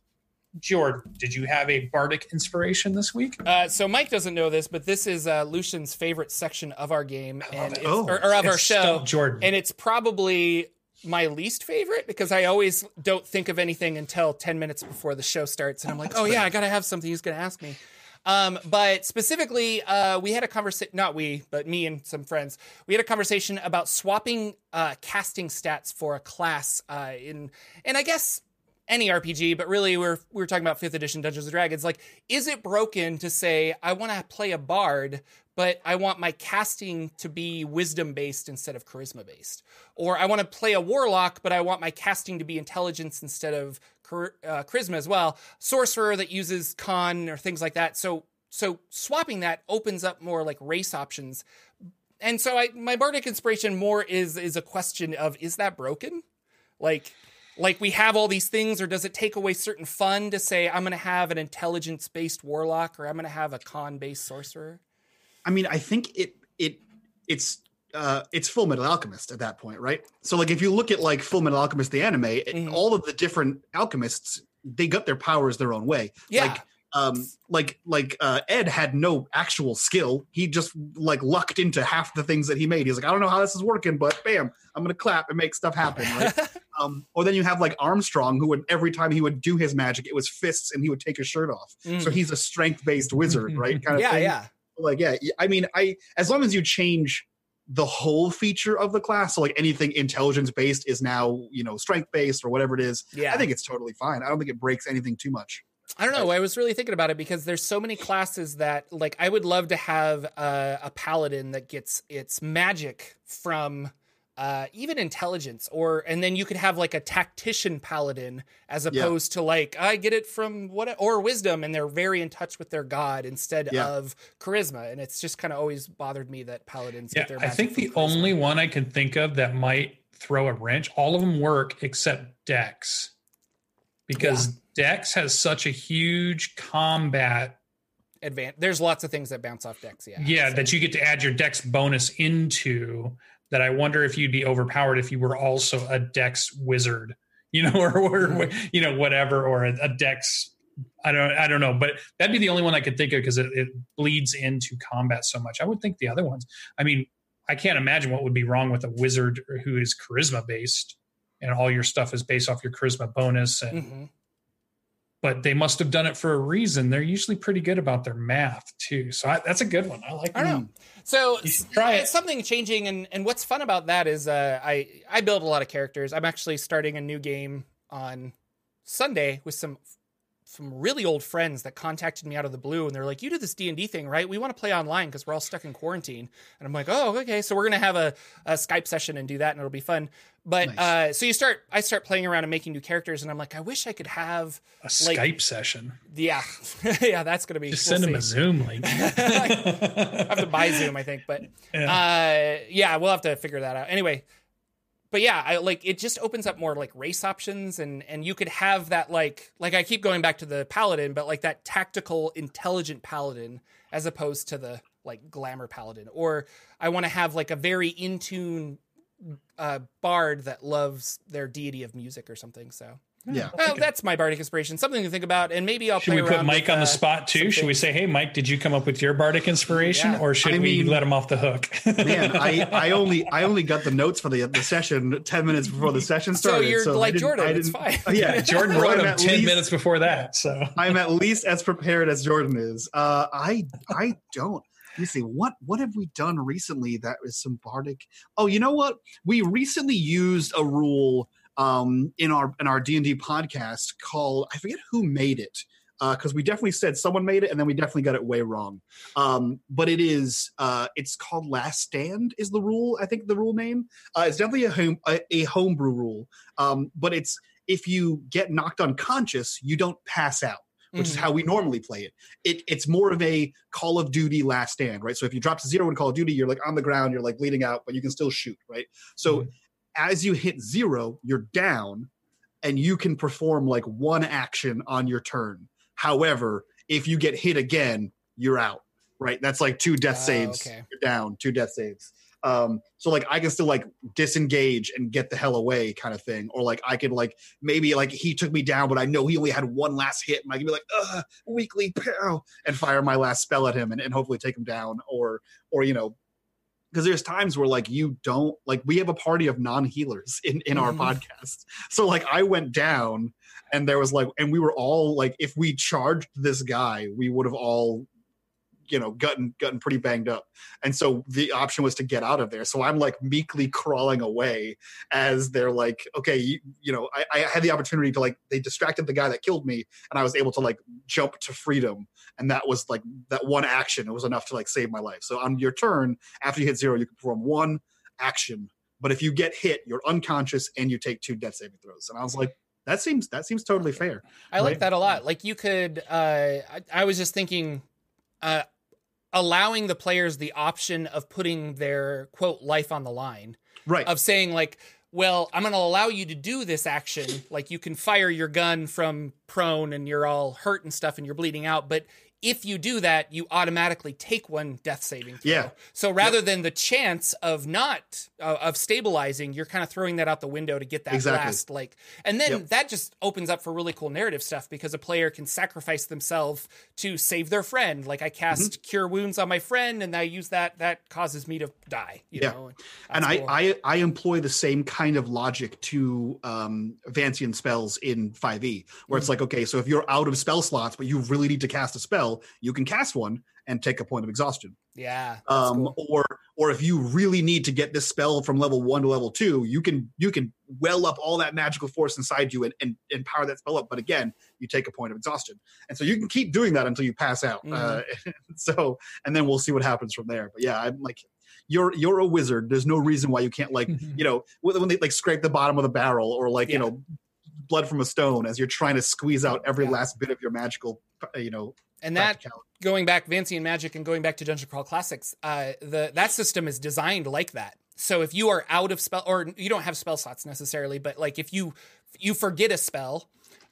Jordan? Did you have a bardic inspiration this week? Uh, so Mike doesn't know this, but this is uh, Lucien's favorite section of our game, and it. Oh. or, or of our show, Jordan. and it's probably my least favorite because I always don't think of anything until ten minutes before the show starts, and I'm like, oh yeah, I gotta have something he's gonna ask me. Um, but specifically, uh, we had a conversation, not we, but me and some friends, we had a conversation about swapping uh, casting stats for a class uh, in, and I guess any RPG, but really we're we were talking about fifth edition Dungeons and Dragons. Like, is it broken to say I want to play a bard, but I want my casting to be wisdom based instead of charisma based, or I want to play a warlock, but I want my casting to be intelligence instead of uh, charisma as well. Sorcerer that uses con or things like that. So so swapping that opens up more like race options. And so I my bardic inspiration more is is a question of is that broken? Like like we have all these things or does it take away certain fun to say i'm going to have an intelligence based warlock or i'm going to have a con based sorcerer I mean, I think it it it's uh it's Full Metal Alchemist at that point, right? So like if you look at like Full Metal Alchemist the anime, Mhm. all of the different alchemists they got their powers their own way. yeah Like um like like uh Ed had no actual skill. He just like lucked into half the things that he made. He's like, I don't know how this is working, but bam, I'm gonna clap and make stuff happen, right? um or then you have like Armstrong who would every time he would do his magic, it was fists and he would take his shirt off. Mm. So he's a strength-based wizard, right? Kind of yeah thing yeah like yeah i mean i as long as you change the whole feature of the class so like anything intelligence based is now you know strength based or whatever it is yeah i think it's totally fine i don't think it breaks anything too much I don't know. I was really thinking about it because there's so many classes that, like, I would love to have a, a paladin that gets its magic from uh, even intelligence, or and then you could have like a tactician paladin as Yeah. opposed to like I get it from what or wisdom, and they're very in touch with their god instead Yeah. of charisma, and it's just kind of always bothered me that paladins Yeah, get their. I think the charisma. only one I can think of that might throw a wrench, all of them work except Dex. Because Dex has such a huge combat. advan There's lots of things that bounce off Dex. Yeah, Yeah, so- that you get to add your Dex bonus into that I wonder if you'd be overpowered if you were also a Dex wizard, you know, or, or Mm-hmm. you know, whatever, or a, a Dex. I don't, I don't know, but that'd be the only one I could think of because it, it bleeds into combat so much. I would think the other ones. I mean, I can't imagine what would be wrong with a wizard who is charisma based, and all your stuff is based off your charisma bonus. And Mhm. But they must have done it for a reason. They're usually pretty good about their math too. So I, that's a good one. I like. I know. So try it's it. something changing, and and what's fun about that is uh, I I build a lot of characters. I'm actually starting a new game on Sunday with some some really old friends that contacted me out of the blue, and they're like, "You do this D and D thing, right? We want to play online because we're all stuck in quarantine." And I'm like, "Oh, okay." So we're gonna have a, a Skype session and do that, and it'll be fun. But Nice. uh, so you start, I start playing around and making new characters, and I'm like, I wish I could have, A Like- Skype session. yeah, yeah, that's gonna be. Just we'll send them a Zoom link. I have to buy Zoom, I think, but Yeah. uh, yeah, we'll have to figure that out. Anyway, but yeah, I like it. Just opens up more like race options, and and you could have that like like I keep going back to the paladin, but like that tactical, intelligent paladin as opposed to the like glamour paladin. Or I want to have like a very in tune uh, bard that loves their deity of music or something. So. Yeah Well, that's my bardic inspiration. Something to think about, and maybe I'll Should play we put Mike with, on the uh, spot too? some Should we say, "Hey, Mike, did you come up with your bardic inspiration?" Yeah. Or should I we mean- let him off the hook? man i i only i only got the notes for the the session 10 minutes before the session started. So you're I like Jordan. It's fine. Yeah Jordan I'm wrote him ten least- minutes before that. So i'm at least as prepared as jordan is uh i i don't You see what what have we done recently that is some bardic oh you know what we recently used a rule um in our in our d&d podcast called i forget who made it because we definitely said someone made it, and then we definitely got it way wrong. Um, but it is uh, it's called Last Stand is the rule. I think the rule name. Uh, it's definitely a home a, a homebrew rule, um, but it's if you get knocked unconscious, you don't pass out which is Mhm. how we normally play it. it. It's more of a Call of Duty last stand, right? So if you drop to zero in Call of Duty, you're like on the ground, you're like bleeding out, but you can still shoot, right? So as you hit zero, you're down and you can perform like one action on your turn. However, if you get hit again, you're out, right? That's like two death Oh, saves. okay. You're down, two death saves. Um, so like I can still like disengage and get the hell away kind of thing. Or like I could like maybe like he took me down, but I know he only had one last hit, and I can be like, uh, weakly pow, and fire my last spell at him and, and hopefully take him down. Or or you know, because there's times where like you don't like we have a party of non-healers in in our Mhm. podcast. So like I went down and there was like and we were all like if we charged this guy, we would have all you know gotten gotten pretty banged up. And so the option was to get out of there. So i'm like meekly crawling away as they're like okay you, you know I, I had the opportunity to like they distracted the guy that killed me and i was able to like jump to freedom. And that was like that one action it was enough to like save my life. So on your turn after you hit zero you can perform one action. But if you get hit you're unconscious and you take two death saving throws. And i was like that seems that seems totally fair I like that a lot. Like you could, uh, I, I was just thinking, uh, allowing the players the option of putting their quote life on the line, right of saying like, well, I'm going to allow you to do this action. Like you can fire your gun from prone and you're all hurt and stuff and you're bleeding out, but if you do that, you automatically take one death saving throw. Yeah. So rather than the chance of not uh, of stabilizing, you're kind of throwing that out the window to get that Exactly. last like, and then Yep. that just opens up for really cool narrative stuff because a player can sacrifice themselves to save their friend. Like I cast Mm-hmm. cure wounds on my friend, and I use that. That causes me to die. You Yeah. know, and I, cool. I I employ the same kind of logic to um Vancian spells in 5e, where Mm. it's like, okay, so if you're out of spell slots, but you really need to cast a spell, you can cast one and take a point of exhaustion. yeah. Um, cool. or or if you really need to get this spell from level one to level two, you can you can well up all that magical force inside you and, and, and power that spell up. But again, you take a point of exhaustion, and so you can keep doing that until you pass out. Uh, so and then we'll see what happens from there. But yeah, I'm like. You're you're a wizard. There's no reason why you can't like you know when when they like scrape the bottom of the barrel or like Yeah. you know blood from a stone as you're trying to squeeze out every Yeah. last bit of your magical uh, you know and that going back Vancian Magic and going back to Dungeon Crawl Classics, uh, the that system is designed like that. So if you are out of spell or you don't have spell slots necessarily, but like if you you forget a spell,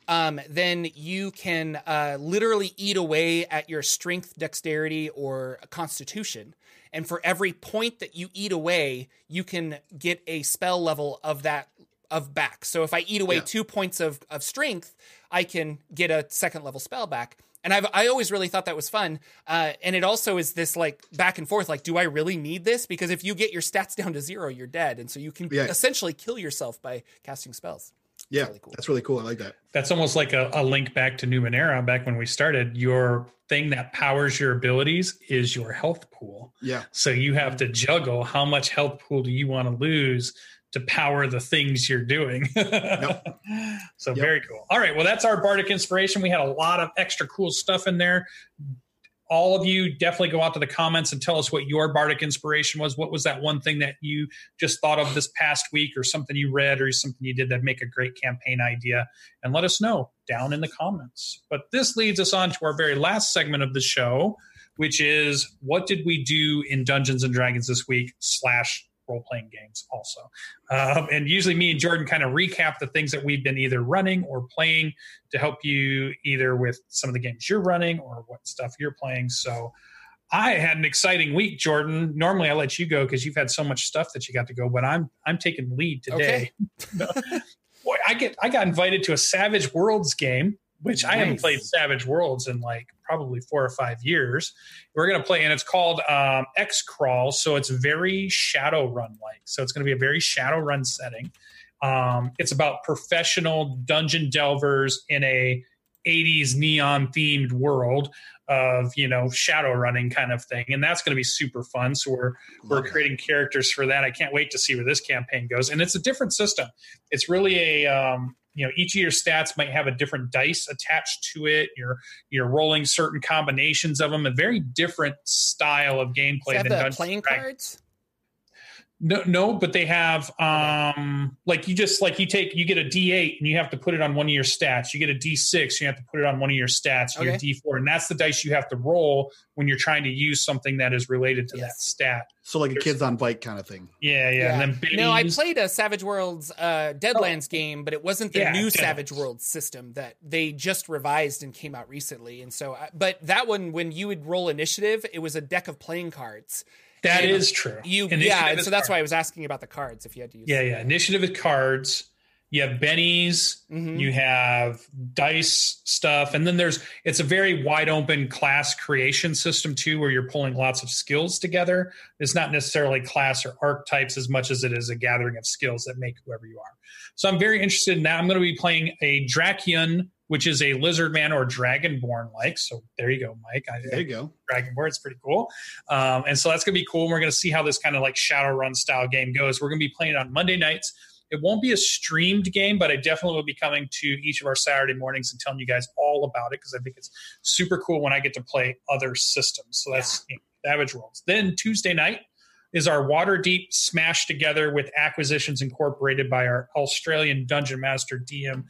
um, then you can uh, literally eat away at your strength, dexterity, or constitution. And for every point that you eat away, you can get a spell level of that of back. So if I eat away Yeah. two points of, of strength, I can get a second level spell back. And I've I always really thought that was fun. Uh, and it also is this like back and forth, like, do I really need this? Because if you get your stats down to zero, you're dead. And so you can Yeah. essentially kill yourself by casting spells. yeah really cool. that's really cool i like that That's almost like a, a link back to Numenera back when we started. Your thing that powers your abilities is your health pool. yeah So you have to juggle how much health pool do you want to lose to power the things you're doing. So Yep. very cool. All right. Well, that's our Bardic inspiration. We had a lot of extra cool stuff in there. All of you definitely go out to the comments and tell us what your Bardic inspiration was. What was that one thing that you just thought of this past week, or something you read, or something you did that make a great campaign idea? And let us know down in the comments. But this leads us on to our very last segment of the show, which is what did we do in Dungeons and Dragons this week? Slash role playing games also. Um, and usually, me and Jordan kind of recap the things that we've been either running or playing to help you either with some of the games you're running or what stuff you're playing. So, I had an exciting week, Jordan. Normally, I let you go because you've had so much stuff that you got to go, but I'm I'm taking lead today. Boy, I get I got invited to a Savage Worlds game, which I haven't played Savage Worlds in like probably four or five years. We're gonna play, and it's called um, X Crawl, so it's very Shadowrun like. So it's gonna be a very Shadowrun setting. Um, it's about professional dungeon delvers in a 80s neon themed world of you know shadow running kind of thing. And that's going to be super fun. So we're we're creating characters for that. I can't wait to see where this campaign goes. And it's a different system. It's really a um, you know each of your stats might have a different dice attached to it. You're you're rolling certain combinations of them a very different style of gameplay it have than the playing and Dragons. cards? No, no, but they have um like you just like you take you get a D8 and you have to put it on one of your stats. You get a D6, you have to put it on one of your stats. Your D4, and that's the dice you have to roll when you're trying to use something that is related to that stat. So like a kids on bike kind of thing. Yeah, yeah. And then no, I played a Savage Worlds uh, Deadlands game, but it wasn't the Yeah, new Deadlands. Savage Worlds system that they just revised and came out recently. And so, I, but that one, when you would roll initiative, it was a deck of playing cards. That and is true. You, Initiative yeah, and is so that's why I was asking about the cards if you had to use. Yeah, yeah. Initiative with cards. You have bennies. Mhm. You have dice stuff, and then there's it's a very wide open class creation system too, where you're pulling lots of skills together. It's not necessarily class or archetypes as much as it is a gathering of skills that make whoever you are. So I'm very interested in that. I'm going to be playing a Drakian, which is a lizard man or dragonborn like. So there you go, Mike. I, There you go. Dragonborn. It's pretty cool. Um, and so that's going to be cool. And we're going to see how this kind of like Shadowrun style game goes. We're going to be playing it on Monday nights. It won't be a streamed game, but I definitely will be coming to each of our Saturday mornings and telling you guys all about it because I think it's super cool when I get to play other systems. So that's know, Savage Worlds. Then Tuesday night is our Waterdeep smashed together with acquisitions incorporated by our Australian dungeon master DM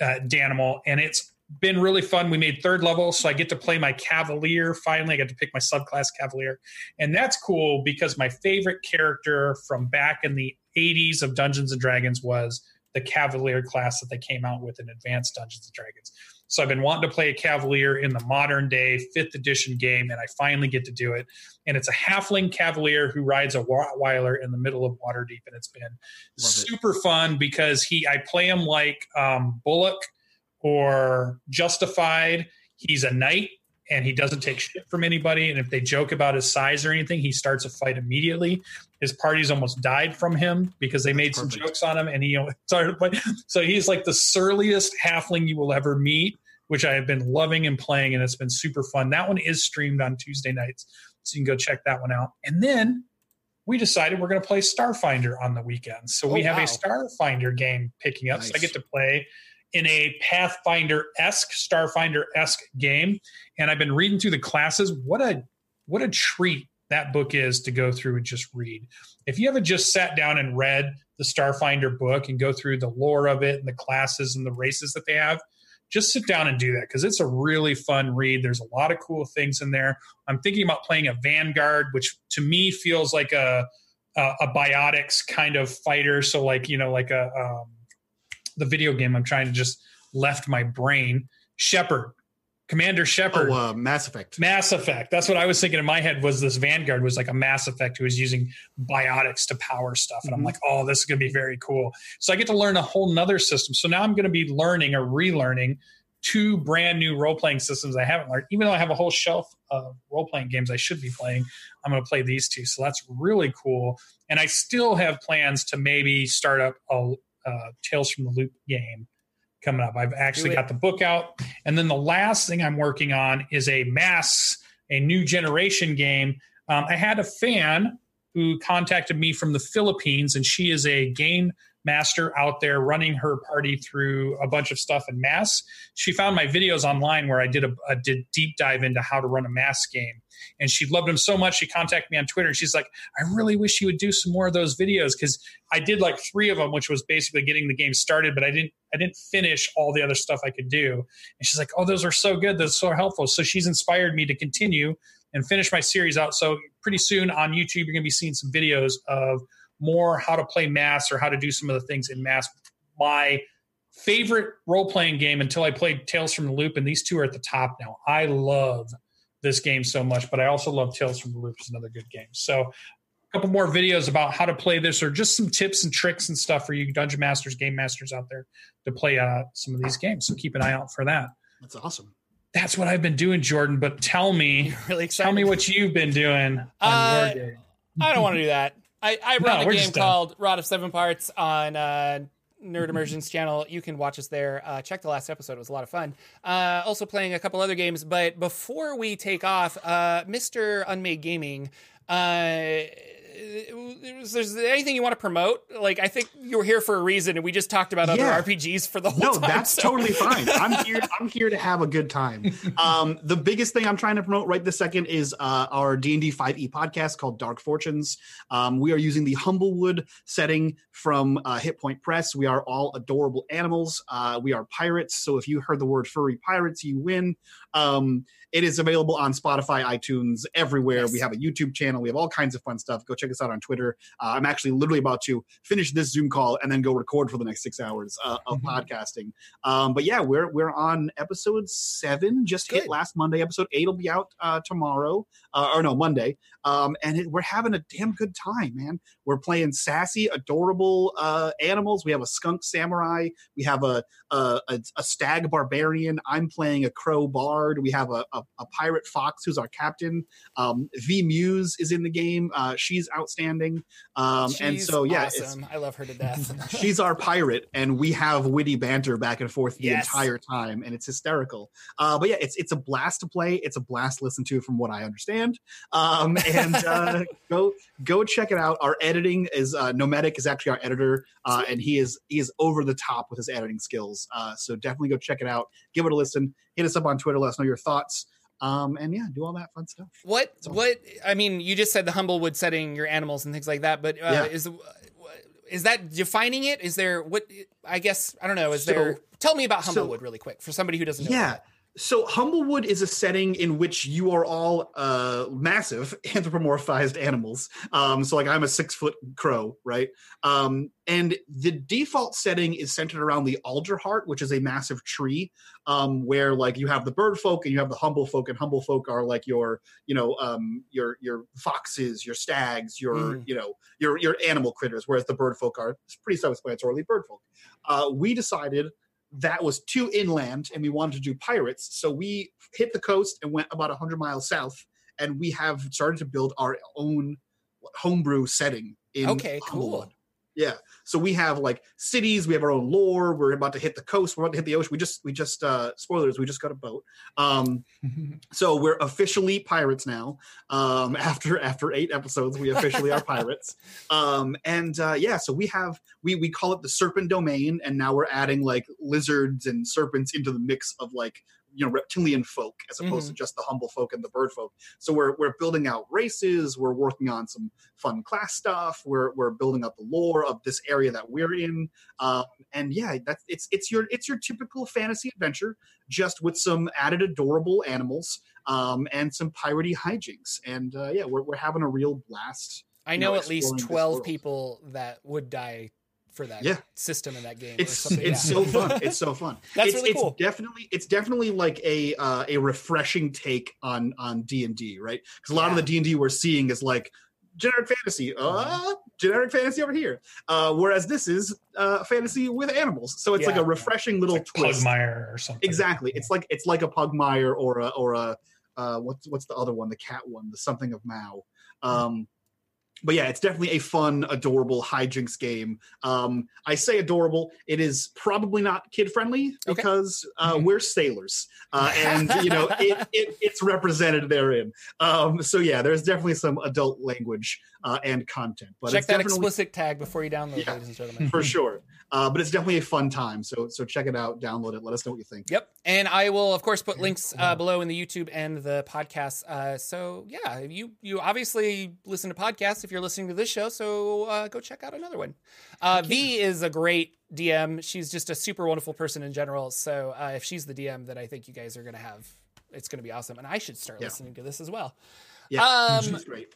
uh, Danimal, and it's been really fun. We made third level, so I get to play my Cavalier. Finally, I get to pick my subclass Cavalier, and that's cool because my favorite character from back in the '80s of Dungeons and Dragons was the Cavalier class that they came out with in Advanced Dungeons and Dragons. So I've been wanting to play a Cavalier in the modern day fifth edition game, and I finally get to do it. And it's a halfling Cavalier who rides a Rottweiler in the middle of Waterdeep, and it's been super fun because he I play him like um, Bullock or Justified. He's a knight and he doesn't take shit from anybody. And if they joke about his size or anything, he starts a fight immediately. His party's almost died from him because they made some jokes on him, and he started to play. So he's like the surliest halfling you will ever meet, which I have been loving and playing, and it's been super fun. That one is streamed on Tuesday nights, so you can go check that one out. And then we decided we're going to play Starfinder on the weekends. So we Oh, have wow. a Starfinder game picking up. So I get to play in a Pathfinder esque, Starfinder esque game. And I've been reading through the classes. What a what a treat that book is to go through and just read. If you haven't just sat down and read the Starfinder book and go through the lore of it and the classes and the races that they have, just sit down and do that because it's a really fun read. There's a lot of cool things in there. I'm thinking about playing a Vanguard, which to me feels like a a, a biotics kind of fighter. So like you know like a um, the video game I'm trying to just left my brain. Shepard, Commander Shepard. Oh, uh, Mass Effect. Mass Effect. That's what I was thinking in my head was this Vanguard was like a Mass Effect who was using biotics to power stuff. And I'm Mhm. like, oh, this is going to be very cool. So I get to learn a whole nother system. So now I'm going to be learning or relearning two brand new role playing systems I haven't learned. Even though I have a whole shelf of role playing games I should be playing, I'm going to play these two. So that's really cool. And I still have plans to maybe start up a uh, Tales from the Loop game coming up. I've actually got the book out. And then the last thing I'm working on is a Masks, a new generation game. Um, I had a fan who contacted me from the Philippines, and she is a game master out there running her party through a bunch of stuff in Masks. She found my videos online where I did a, a did deep dive into how to run a Masks game, and she loved them so much. She contacted me on Twitter, and she's like, "I really wish you would do some more of those videos because I did like three of them, which was basically getting the game started, but I didn't I didn't finish all the other stuff I could do." And she's like, "Oh, those are so good. Those are so helpful." So she's inspired me to continue and finish my series out. So pretty soon on YouTube, you're going to be seeing some videos of more how to play Masks or how to do some of the things in Masks. My favorite role playing game until I played Tales from the Loop, and these two are at the top now. I love this game so much, but I also love Tales from the Loop. is another good game. So a couple more videos about how to play this or just some tips and tricks and stuff for you dungeon masters, game masters out there to play uh, some of these games. So keep an eye out for that. That's awesome. That's what I've been doing, Jordan. But tell me, really excited. tell me what you've been doing on Uh, your game. I don't want to do that. I, I No, run a game called Rod of Seven Parts on uh, Nerd Immersion's channel. You can watch us there. Uh, check the last episode; it was a lot of fun. Uh, also playing a couple other games. But before we take off, uh, Mister Unmade Gaming. Uh, is there anything you want to promote? Like, I think you were here for a reason, and we just talked about Yeah. other RPGs for the whole no, time. No, that's so- totally fine. I'm here. I'm here to have a good time. Um, the biggest thing I'm trying to promote right this second is uh, our D and D 5e podcast called Dark Fortunes. Um, we are using the Humblewood setting from uh, Hit Point Press. We are all adorable animals. Uh, we are pirates. So if you heard the word furry pirates, you win. Um, it is available on Spotify, iTunes, everywhere. Yes. We have a YouTube channel. We have all kinds of fun stuff. Go check us out on Twitter. Uh, I'm actually literally about to finish this Zoom call and then go record for the next six hours uh, of podcasting. Um, but yeah, we're we're on episode seven. Just hit last Monday. Episode eight will be out uh, tomorrow, uh, or no Monday. Um, and it, we're having a damn good time, man. We're playing sassy, adorable uh, animals. We have a skunk samurai. We have a a, a, a stag barbarian. I'm playing a crow bard. We have a, a, a pirate fox who's our captain. Um, v Muse is in the game. Uh, she's outstanding. Um, and so yeah, awesome. I love her to death. she's our pirate and we have witty banter back and forth the Yes. entire time and it's hysterical uh, but yeah it's it's a blast to play it's a blast to listen to from what i understand um, and uh, go go check it out our editing is uh, nomadic is actually our editor uh, and he is he is over the top with his editing skills uh, so definitely go check it out give it a listen hit us up on twitter let us know your thoughts um, and yeah do all that fun stuff What So- what I mean, you just said the Humblewood setting your animals and things like that, but uh, Yeah. is is that defining it? Is there what I guess I don't know. Is So- there? Tell me about so- Humblewood really quick for somebody who doesn't know. Yeah. about So Humblewood is a setting in which you are all uh, massive anthropomorphized animals. Um, so like I'm a six foot crow, right? Um, and the default setting is centered around the Alderheart, which is a massive tree, um, where like you have the bird folk and you have the humble folk, and humble folk are like your, you know, um, your your foxes, your stags, your Mm. you know your your animal critters, whereas the bird folk are pretty self-explanatory bird folk. Uh, we decided that was too inland and we wanted to do pirates so we hit the coast and went about 100 miles south and we have started to build our own homebrew setting in Okay, cool. Yeah. So we have like cities we have our own lore we're about to hit the coast we're about to hit the ocean we just we just uh spoilers we just got a boat. Um so we're officially pirates now um after after eight episodes we officially are pirates. Um and uh yeah so we have we we call it the serpent domain and now we're adding like lizards and serpents into the mix of like you know reptilian folk as opposed to just the humble folk and the bird folk. So we're we're building out races we're working on some fun class stuff we're we're building up the lore of this area that we're in. Um and yeah that's it's it's your it's your typical fantasy adventure just with some added adorable animals um and some piratey hijinks. And uh yeah we're, we're having a real blast I know know, at least twelve people that would die for that Yeah. system in that game. it's or something. it's yeah. so fun it's so fun That's it's, really it's cool. definitely it's definitely like a uh, a refreshing take on on d&d right because a lot of the d&d we're seeing is like generic fantasy uh generic fantasy over here uh whereas this is uh fantasy with animals so it's like a refreshing little It's like twist Pugmire or something. exactly it's like it's like a pugmire or a or a uh what's what's the other one the cat one the something of Mau um but yeah, it's definitely a fun, adorable hijinks game. Um, I say adorable; it is probably not kid friendly Okay. because uh, Mhm. we're sailors, uh, and you know it, it, it's represented therein. Um, so yeah, there's definitely some adult language uh, and content, but Check it's that explicit tag before you download, Yeah. ladies and gentlemen. for sure. Uh, but it's definitely a fun time. So so check it out, download it, let us know what you think. Yep, and I will of course put links uh, below in the YouTube and the podcast. Uh, so yeah, you you obviously listen to podcasts if you're listening to this show. So uh, go check out another one. Uh, v is a great DM. She's just a super wonderful person in general. So uh, if she's the DM, then I think you guys are gonna have it's gonna be awesome. And I should start Yeah. listening to this as well. Yeah, Um, she's great.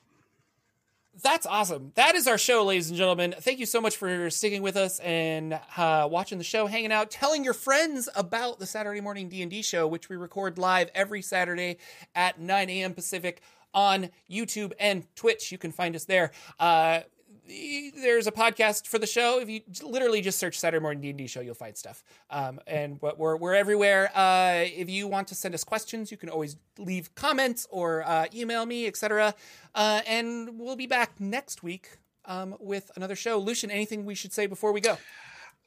That's awesome. That is our show, ladies and gentlemen. Thank you so much for sticking with us and uh, watching the show, hanging out, telling your friends about the Saturday morning D and D show, which we record live every Saturday at 9 a.m. Pacific on YouTube and Twitch. You can find us there. Uh, there's a podcast for the show. If you literally just search Saturday Morning D and D Show, you'll find stuff. Um, and we're we're everywhere. Uh, if you want to send us questions, you can always leave comments or uh, email me, etc. Uh, and we'll be back next week um, with another show. Lucien, anything we should say before we go?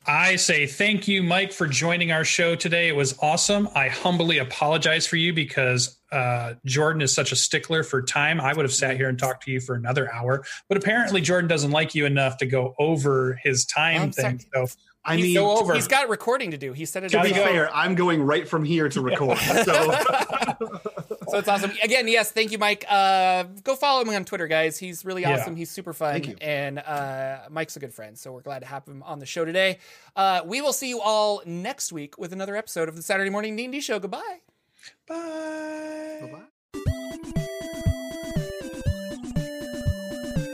I say thank you, Mike, for joining our show today. It was awesome. I humbly apologize for you because uh, Jordan is such a stickler for time. I would have sat here and talked to you for another hour, but apparently Jordan doesn't like you enough to go over his time I'm thing. sorry. So I he's, mean, go over. he's got recording to do. He said it. to be himself. fair, I'm going right from here to record. So So it's awesome. Again, yes, thank you, Mike. Uh, go follow him on Twitter, guys. He's really Yeah. awesome. He's super fun. Thank you. And uh, Mike's a good friend. So we're glad to have him on the show today. Uh, we will see you all next week with another episode of the Saturday Morning D&D Show. Goodbye. Bye. Bye.